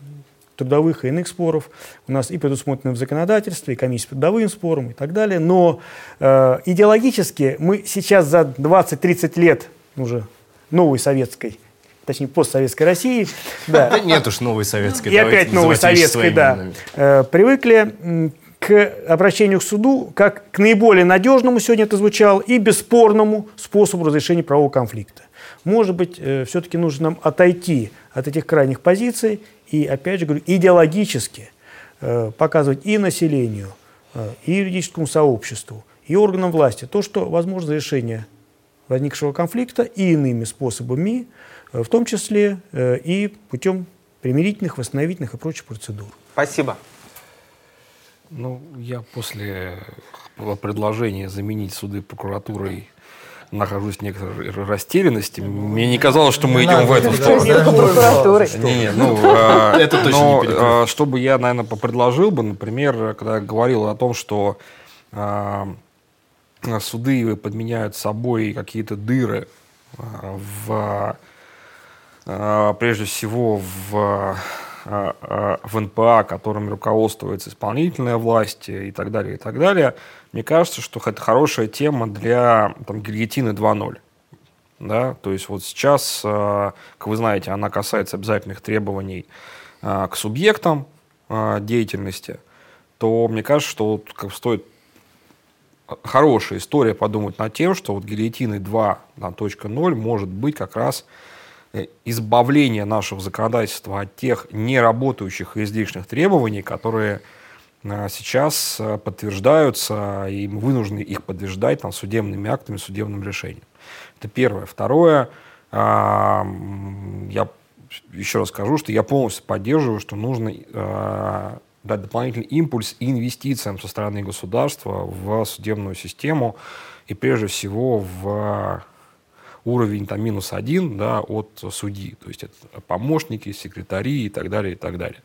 трудовых и иных споров у нас и предусмотрены в законодательстве, и комиссия по трудовым спорам и так далее. Но э, идеологически мы сейчас за 20-30 лет уже новой советской точнее, постсоветской России. Да, да нет уж новой советской. И опять новой советской, да. Э, привыкли к обращению к суду как к наиболее надежному, сегодня это звучало, и бесспорному способу разрешения правового конфликта. Может быть, э, все-таки нужно нам отойти от этих крайних позиций и, опять же говорю, идеологически э, показывать и населению, и юридическому сообществу, и органам власти то, что возможно решение возникшего конфликта и иными способами, в том числе э, и путем примирительных, восстановительных и прочих процедур. Спасибо. Ну, я после предложения заменить суды прокуратурой нахожусь в некоторой растерянности. Мне не казалось, что мы идем в эту сторону. Не, не, ну, а, Это точно но, не перекрывает. а, Что бы я, наверное, предложил бы, например, когда я говорил о том, что а, суды подменяют собой какие-то дыры в, прежде всего, в, а, а, в НПА, которыми руководствуется исполнительная власть и так далее, и так далее. Мне кажется, что это хорошая тема для там, гильотины 2.0. Да? То есть вот сейчас, а, как вы знаете, она касается обязательных требований а, к субъектам а, деятельности, то мне кажется, что вот как стоит хорошая история подумать над тем, что вот гильотины 2.0 может быть как раз избавление нашего законодательства от тех неработающих и излишних требований, которые э, сейчас э, подтверждаются, и мы вынуждены их подтверждать там, судебными актами, судебным решением. Это первое. Второе, а, я еще раз скажу, что я полностью поддерживаю, что нужно дать дополнительный импульс инвестициям со стороны государства в судебную систему и прежде всего в уровень там, минус один да, от судьи. То есть это помощники, секретари и так далее, и так далее.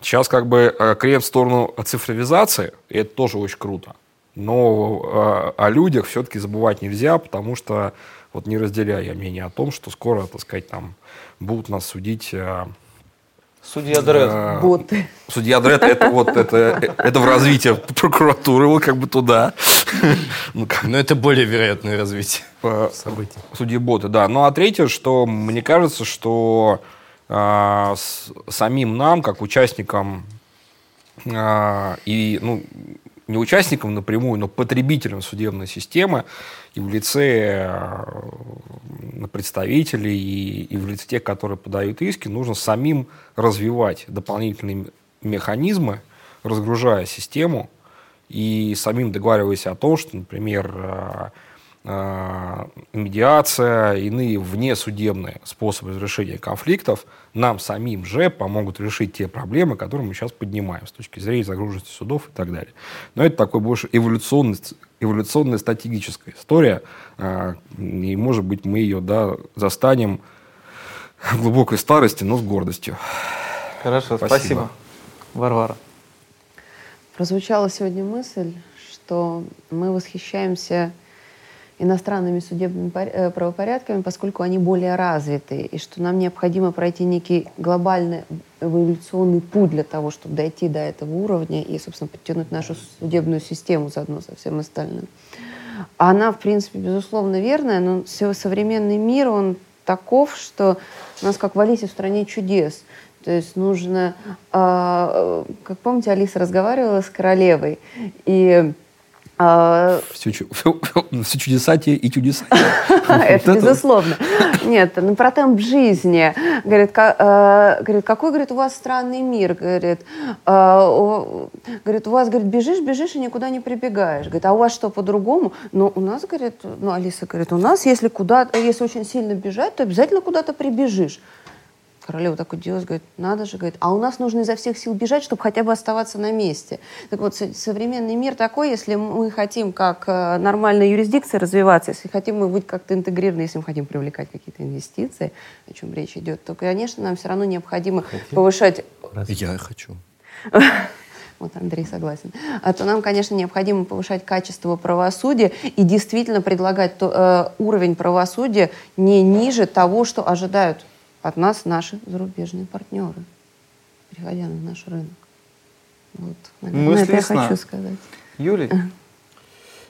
Сейчас как бы э, крен в сторону цифровизации, и это тоже очень круто. Но э, о людях все-таки забывать нельзя, потому что вот не разделяю мнение о том, что скоро, так сказать, там будут нас судить э, Судья Дред. э, Боты. Судья Дред, это вот это, это в развитии прокуратуры, вот как бы туда. Ну, как, Но это более вероятное развитие э, событий. судьи боты, да. Ну а третье, что мне кажется, что а, с- самим нам, как участникам а, и ну, не участникам напрямую, но потребителям судебной системы и в лице а, представителей и, и в лице тех, которые подают иски, нужно самим развивать дополнительные механизмы, разгружая систему и самим договариваясь о том, что, например, а, медиация, иные внесудебные способы разрешения конфликтов нам самим же помогут решить те проблемы, которые мы сейчас поднимаем с точки зрения загруженности судов и так далее. Но это такой больше эволюционный, эволюционная стратегическая история, а, и, может быть, мы ее да, застанем в глубокой старости, но с гордостью. Хорошо, Спасибо. спасибо. Варвара. Прозвучала сегодня мысль, что мы восхищаемся иностранными судебными э, правопорядками, поскольку они более развиты, и что нам необходимо пройти некий глобальный эволюционный путь для того, чтобы дойти до этого уровня и, собственно, подтянуть нашу судебную систему заодно со всем остальным. Она, в принципе, безусловно верная, но современный мир, он таков, что у нас как в Алисе в стране чудес. То есть нужно, а, э, как помните, Алиса разговаривала с королевой, и Все, все чудеса те и чудеса. это безусловно. Нет, ну про темп жизни. Говорит, э, говорит, какой, говорит, у вас странный мир. Говорит, э, говорит, у вас, говорит, бежишь, бежишь и никуда не прибегаешь. Говорит, а у вас что, по-другому? Ну, у нас, говорит, ну, Алиса говорит, у нас, если куда если очень сильно бежать, то обязательно куда-то прибежишь. Королева так удивилась, говорит, надо же, говорит, а у нас нужно изо всех сил бежать, чтобы хотя бы оставаться на месте. Так вот, со- современный мир такой, если мы хотим как э, нормальная юрисдикция развиваться, если хотим мы быть как-то интегрированы, если мы хотим привлекать какие-то инвестиции, о чем речь идет, то, конечно, нам все равно необходимо повышать Я хочу. вот Андрей согласен, а то нам, конечно, необходимо повышать качество правосудия и действительно предлагать то- э, уровень правосудия не ниже того, что ожидают от нас наши зарубежные партнеры, приходя на наш рынок. Вот, наверное, это я хочу сказать. Юлий?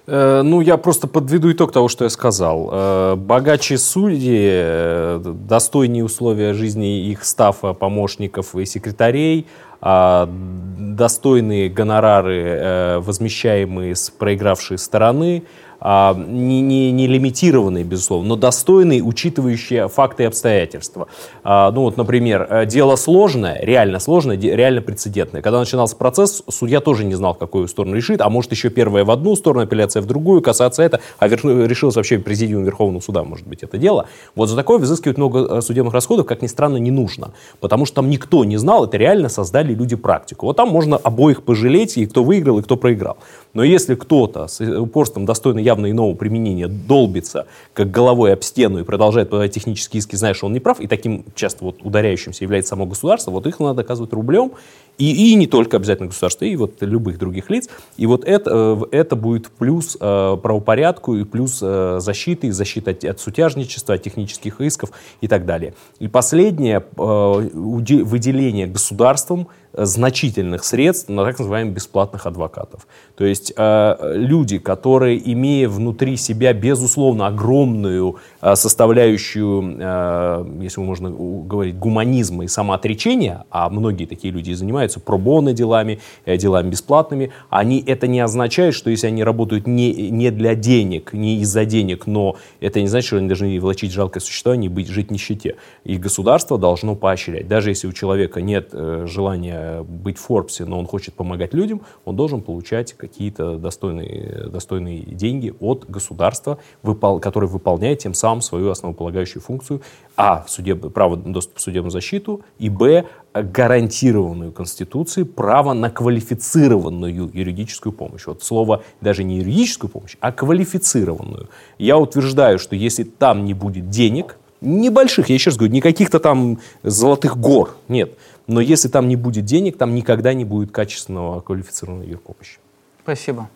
Э, Ну, я просто подведу итог того, что я сказал. Э, Богаче судьи, э, достойнее условия жизни их стафа, помощников и секретарей, а достойные гонорары, э, возмещаемые с проигравшей стороны, не, не, не лимитированные, безусловно, но достойные, учитывающие факты и обстоятельства. А, ну вот, например, э, дело сложное, реально сложное, реально прецедентное. Когда начинался процесс, судья тоже не знал, какую сторону решит, а может еще первая в одну сторону, апелляция в другую, касаться это, а верх, решилось вообще президиум Верховного суда, может быть, это дело. Вот за такое взыскивать много э, судебных расходов, как ни странно, не нужно, потому что там никто не знал, это реально создали люди практику. Вот там можно обоих пожалеть, и кто выиграл, и кто проиграл. Но если кто-то с упорством достойно явно иного применения долбится, как головой об стену и продолжает подавать технические иски, зная, что он не прав, и таким часто вот ударяющимся является само государство, вот их надо доказывать рублем, и, и не только обязательно государство, и вот любых других лиц. И вот это, э, это будет плюс э, правопорядку и плюс э, защиты, защита от, от сутяжничества, от технических исков и так далее. И последнее, выделение государством значительных средств на так называемых бесплатных адвокатов. То есть э, люди, которые, имея внутри себя, безусловно, огромную э, составляющую, э, если можно говорить, гуманизма и самоотречения, а многие такие люди занимаются пробоно делами, э, делами бесплатными, они, это не означает, что если они работают не, не для денег, не из-за денег, но это не значит, что они должны влачить жалкое существование и быть, жить в нищете. И государство должно поощрять. Даже если у человека нет э, желания быть в Форбсе, но он хочет помогать людям, он должен получать какие-то достойные, достойные деньги от государства, выпол, которое выполняет тем самым свою основополагающую функцию, а, судеб, право доступ к судебную защиту, и, б, гарантированную Конституцией право на квалифицированную юридическую помощь. Вот слово даже не юридическую помощь, а квалифицированную. Я утверждаю, что если там не будет денег, небольших, я еще раз говорю, не каких-то там золотых гор, нет, но если там не будет денег, там никогда не будет качественного квалифицированной юрпомощи. Спасибо.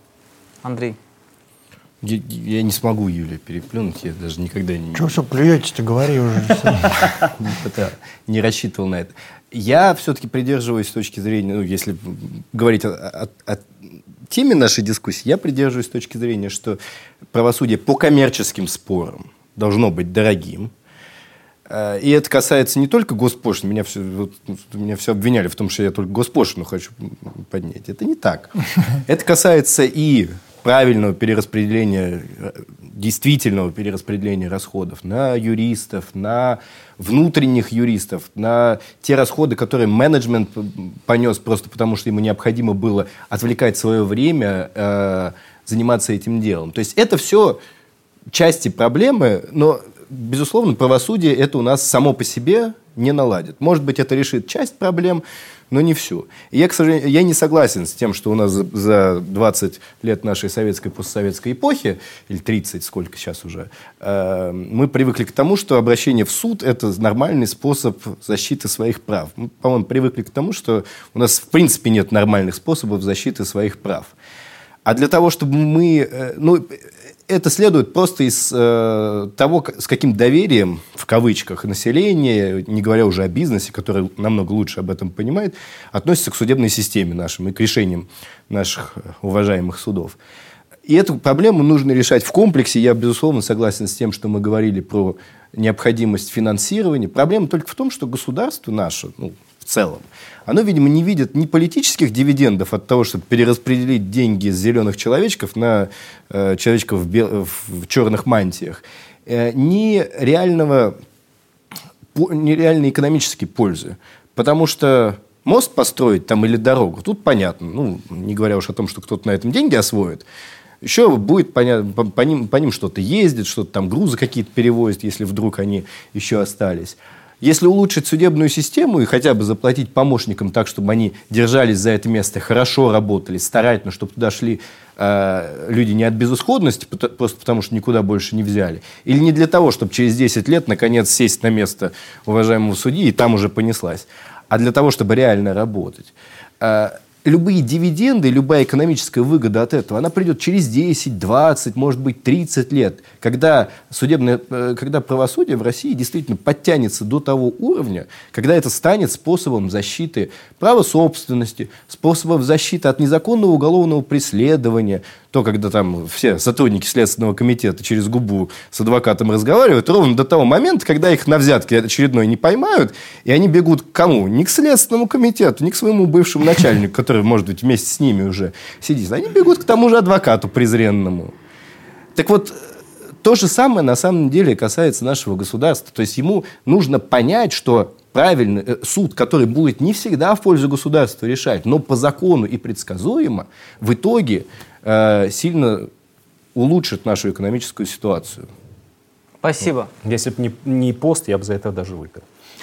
Андрей. Я, я не смогу Юлия переплюнуть, я даже никогда не... Чего все плюете-то, говори уже. Не рассчитывал на это. Я все-таки придерживаюсь с точки зрения, ну, если говорить о, о, о теме нашей дискуссии, я придерживаюсь с точки зрения, что правосудие по коммерческим спорам должно быть дорогим, и это касается не только госпошлины. Меня все, вот, меня все обвиняли в том, что я только госпошлину хочу поднять. Это не так. Это касается и правильного перераспределения, э, действительного перераспределения расходов на юристов, на внутренних юристов, на те расходы, которые менеджмент понес просто потому, что ему необходимо было отвлекать свое время, э, заниматься этим делом. То есть это все части проблемы, но безусловно, правосудие это у нас само по себе не наладит. Может быть, это решит часть проблем, но не всю. И я, к сожалению, я не согласен с тем, что у нас за 20 лет нашей советской постсоветской эпохи, или 30, сколько сейчас уже, э, мы привыкли к тому, что обращение в суд – это нормальный способ защиты своих прав. Мы, по-моему, привыкли к тому, что у нас в принципе нет нормальных способов защиты своих прав. А для того, чтобы мы... Э, ну, это следует просто из э, того, с каким доверием, в кавычках, население, не говоря уже о бизнесе, который намного лучше об этом понимает, относится к судебной системе нашим и к решениям наших уважаемых судов. И эту проблему нужно решать в комплексе. Я, безусловно, согласен с тем, что мы говорили про необходимость финансирования. Проблема только в том, что государство наше, ну, в целом, оно, видимо, не видит ни политических дивидендов от того, чтобы перераспределить деньги с зеленых человечков на э, человечков в, бел... в черных мантиях, э, ни реального, ни реальной экономической пользы. Потому что мост построить там или дорогу, тут понятно. Ну, не говоря уж о том, что кто-то на этом деньги освоит. Еще будет понятно, по, по ним, по ним что-то ездит, что-то там грузы какие-то перевозят, если вдруг они еще остались. Если улучшить судебную систему и хотя бы заплатить помощникам так, чтобы они держались за это место, хорошо работали, старательно, чтобы туда шли э, люди не от безысходности, просто потому что никуда больше не взяли, или не для того, чтобы через 10 лет наконец сесть на место уважаемого судьи и там уже понеслась, а для того, чтобы реально работать. Э, любые дивиденды, любая экономическая выгода от этого, она придет через 10, 20, может быть, 30 лет, когда, судебное, э, когда правосудие в России действительно подтянется до того уровня, когда это станет способом защиты права собственности, способом защиты от незаконного уголовного преследования, то, когда там все сотрудники Следственного комитета через губу с адвокатом разговаривают, ровно до того момента, когда их на взятке очередной не поймают, и они бегут к кому? Не к Следственному комитету, не к своему бывшему начальнику, который, может быть, вместе с ними уже сидит. Они бегут к тому же адвокату презренному. Так вот, то же самое на самом деле касается нашего государства. То есть ему нужно понять, что правильный э, суд, который будет не всегда в пользу государства решать, но по закону и предсказуемо, в итоге сильно улучшит нашу экономическую ситуацию. Спасибо. Если бы не, не пост, я бы за это даже выпил.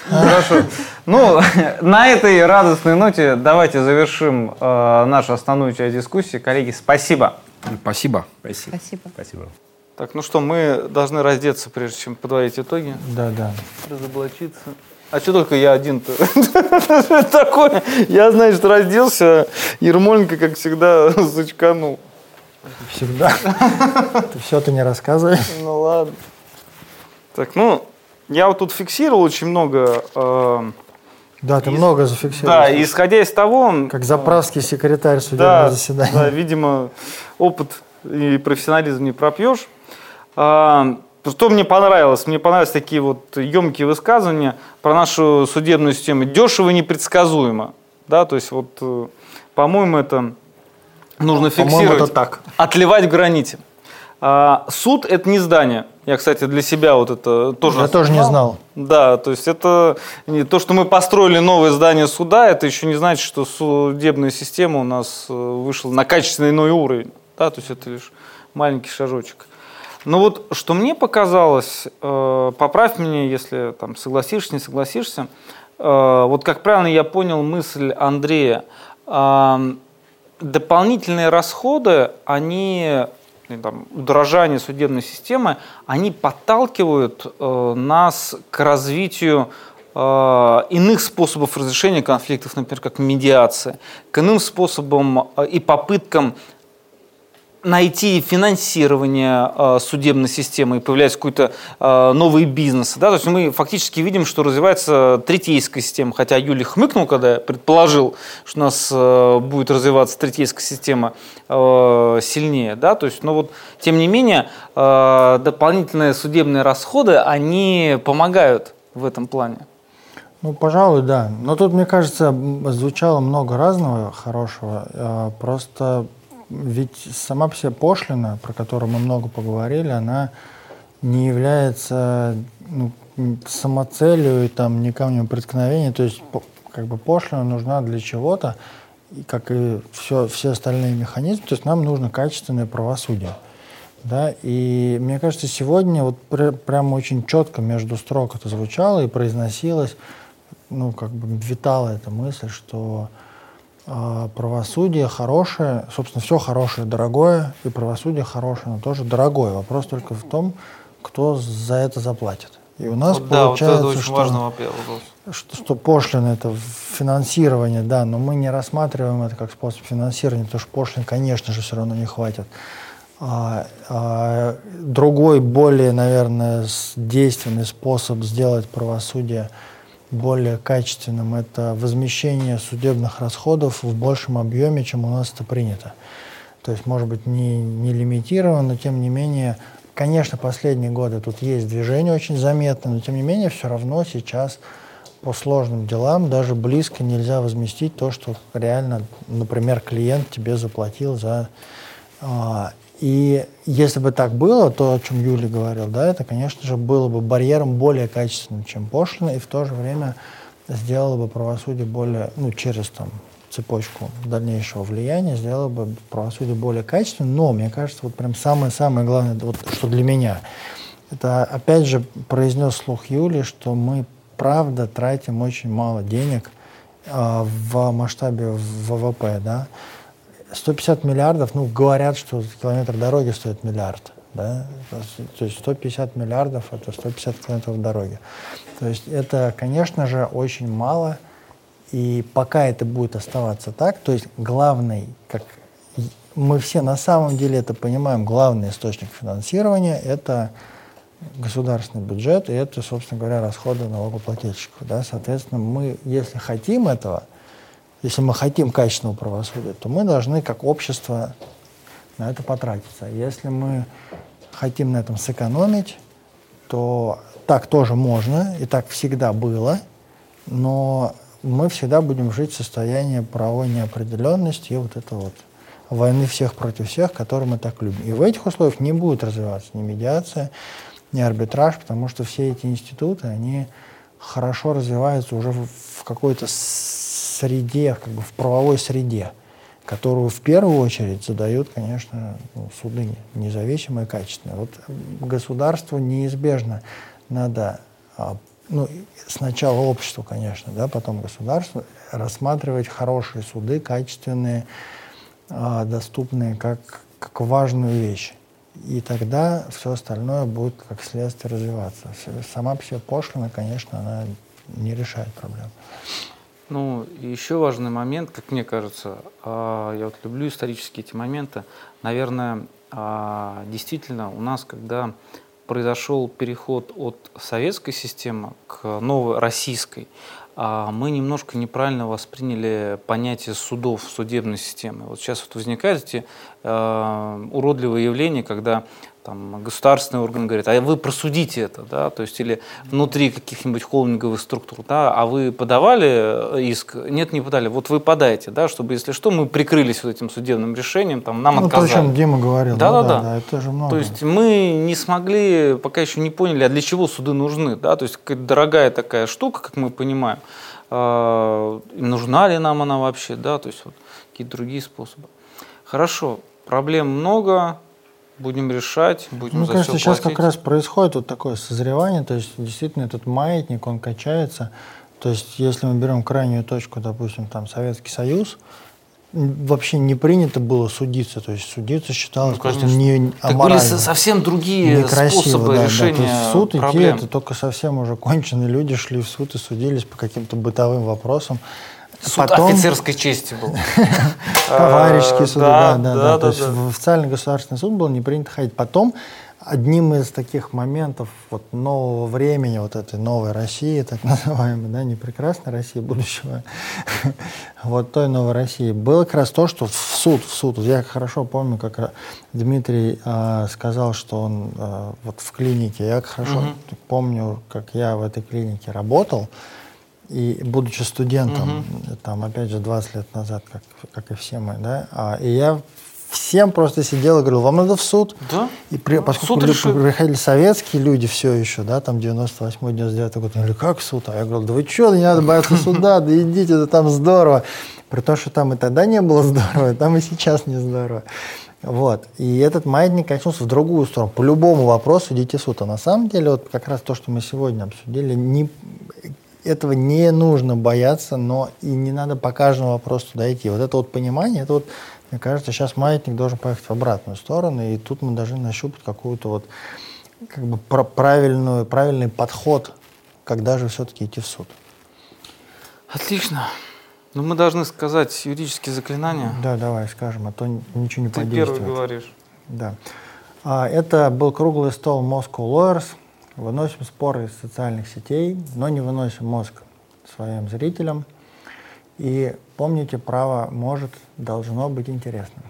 Хорошо. Ну, на этой радостной ноте давайте завершим э, нашу основную часть дискуссии. Коллеги, спасибо. Спасибо. Спасибо. Спасибо. Спасибо. Так, ну что, мы должны раздеться, прежде чем подводить итоги. Да, да. Разоблачиться. А что только я один-то? Такое. Я, значит, разделся, Ермоленко, как всегда, зачканул. Всегда. Ты все ты не рассказываешь. Ну ладно. Так, ну, я вот тут фиксировал очень много. э, Да, ты Из- много зафиксировал. да, исходя из того... Как заправский секретарь судебного да, заседания. да, видимо, опыт и профессионализм не пропьешь. А, что мне понравилось? Мне понравились такие вот емкие высказывания про нашу судебную систему. Дешево и непредсказуемо. Да, то есть вот, э, по-моему, это нужно фиксировать. это так. Отливать в граните. А, суд – это не здание. Я, кстати, для себя вот это тоже Я тоже не знал. да, то есть это не то, что мы построили новое здание суда, это еще не значит, что судебная система у нас э, вышла на качественно иной уровень. Да, то есть это лишь маленький шажочек. Но вот что мне показалось, э, поправь меня, если там согласишься, не согласишься, э, вот как правильно я понял мысль Андрея, э, дополнительные расходы, они ну, там, удорожание судебной системы, они подталкивают э, нас к развитию э, иных способов разрешения конфликтов, например, как медиация, к иным способам э, и попыткам найти финансирование э, судебной системы и появляется какой-то э, новый бизнес. Да? То есть мы фактически видим, что развивается третейская система. Хотя Юлий хмыкнул, когда я предположил, что у нас э, будет развиваться третейская система сильнее. Да? То есть, но вот, тем не менее, дополнительные судебные расходы, они помогают в этом плане. Ну, пожалуй, да. Но тут, мне кажется, звучало много разного хорошего. Просто ведь сама по себе пошлина, про которую мы много поговорили, она не является ну, самоцелью и там не камнем преткновения. То есть как бы пошлина нужна для чего-то, как и все, все остальные механизмы. То есть нам нужно качественное правосудие. Да, и мне кажется, сегодня вот пр- прямо очень четко между строк это звучало и произносилось, ну, как бы витала эта мысль, что правосудие хорошее, собственно, все хорошее дорогое, и правосудие хорошее, но тоже дорогое. Вопрос только в том, кто за это заплатит. И у нас Вот да, вот получается, это очень что, вопрос. что, что пошлина это финансирование, да, но мы не рассматриваем это как способ финансирования, потому что пошлин, конечно же, все равно не хватит. А, а, другой, более, наверное, действенный способ сделать правосудие более качественным – это возмещение судебных расходов в большем объеме, чем у нас это принято. То есть, может быть, не, не лимитировано, но тем не менее, конечно, последние годы тут есть движение очень заметное, но тем не менее, все равно сейчас по сложным делам даже близко нельзя возместить то, что реально, например, клиент тебе заплатил за... а, и если бы так было, то, о чем Юля говорил, да, это, конечно же, было бы барьером более качественным, чем пошлина, и в то же время сделало бы правосудие более, ну, через там цепочку дальнейшего влияния, сделало бы правосудие более качественным. Но, мне кажется, вот прям самое-самое главное, вот что для меня, это, опять же, произнес слух Юли, что мы, правда, тратим очень мало денег а, в масштабе ВВП, да. 150 миллиардов, ну, говорят, что километр дороги стоит миллиард, да, то есть 150 миллиардов – это 150 километров дороги. То есть это, конечно же, очень мало, и пока это будет оставаться так, то есть главный, как мы все на самом деле это понимаем, главный источник финансирования – это государственный бюджет, и это, собственно говоря, расходы налогоплательщиков. Да? Соответственно, мы, если хотим этого, если мы хотим качественного правосудия, то мы должны как общество на это потратиться. Если мы хотим на этом сэкономить, то так тоже можно, и так всегда было, но мы всегда будем жить в состоянии правовой неопределенности и вот это вот войны всех против всех, которые мы так любим. И в этих условиях не будет развиваться ни медиация, ни арбитраж, потому что все эти институты, они хорошо развиваются уже в какой-то среде, как бы в правовой среде, которую в первую очередь задают, конечно, ну, суды независимые, качественные. Вот государству неизбежно надо а, ну, сначала обществу, конечно, да, потом государству, рассматривать хорошие суды, качественные, а, доступные, как, как важную вещь. И тогда все остальное будет как следствие развиваться. Сама по себе пошлина, конечно, она не решает проблем. Ну, еще важный момент, как мне кажется, а, я вот люблю исторические эти моменты. Наверное, а, действительно, у нас, когда произошел переход от советской системы к новой российской, а мы немножко неправильно восприняли понятие судов, судебной системы. Вот сейчас вот возникают эти э, уродливые явления, когда там, государственный орган говорит, а вы просудите это, да, то есть или внутри каких-нибудь холдинговых структур, да, а вы подавали э, иск? Нет, не подали. Вот вы подайте, да, чтобы, если что, мы прикрылись вот этим судебным решением, там, нам ну, отказали. то, о чем Дима говорил. Да, ну, да, да, да. Это же много. То есть мы не смогли, пока еще не поняли, а для чего суды нужны, да, то есть какая-то дорогая такая штука, как мы понимаем, э, нужна ли нам она вообще, да, то есть вот какие-то другие способы. Хорошо, проблем много, будем решать, будем Мне за кажется, все сейчас платить. как раз происходит вот такое созревание, то есть действительно этот маятник, он качается. То есть если мы берем крайнюю точку, допустим, там Советский Союз, вообще не принято было судиться, то есть судиться считалось ну, просто не так были совсем другие некрасиво, способы да, решения да. То есть в суд проблем. идти, это только совсем уже конченые люди шли в суд и судились по каким-то бытовым вопросам. Суд Потом... офицерской чести был. Товарищеский суд, да, да, да. То есть в официальный государственный суд было не принято ходить. Потом одним из таких моментов вот нового времени, вот этой новой России, так называемой, да, не прекрасной России будущего, вот той новой России, было как раз то, что в суд, в суд. Я хорошо помню, как Дмитрий э, сказал, что он э, вот в клинике, я хорошо угу. помню, как я в этой клинике работал, и будучи студентом, угу. там, опять же, 20 лет назад, как, как и все мы, да, а, и я всем просто сидел и говорил, вам надо в суд. Да. И при, поскольку суд при, приходили советские люди все еще, да, там 98-99 год, они говорили, как суд? А я говорил, да вы что, не надо бояться суда, да идите, это там здорово. При том, что там и тогда не было здорово, там и сейчас не здорово. Вот. И этот маятник качнулся в другую сторону. По любому вопросу идите в суд. А на самом деле, вот как раз то, что мы сегодня обсудили, не, этого не нужно бояться, но и не надо по каждому вопросу туда идти. Вот это вот понимание, это вот, мне кажется, сейчас маятник должен поехать в обратную сторону, и тут мы должны нащупать какую-то вот как бы правильную, правильный подход, когда же все-таки идти в суд. Отлично. Ну, мы должны сказать юридические заклинания. Да, давай скажем, а то ничего не Ты подействует. первый говоришь. Да. А, это был круглый стол Moscow Lawyers – Выносим споры из социальных сетей, но не выносим мозг своим зрителям. И помните, право может, должно быть интересным.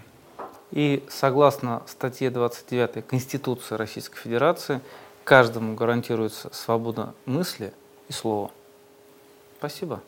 И согласно статье 29 Конституции Российской Федерации, каждому гарантируется свобода мысли и слова. Спасибо.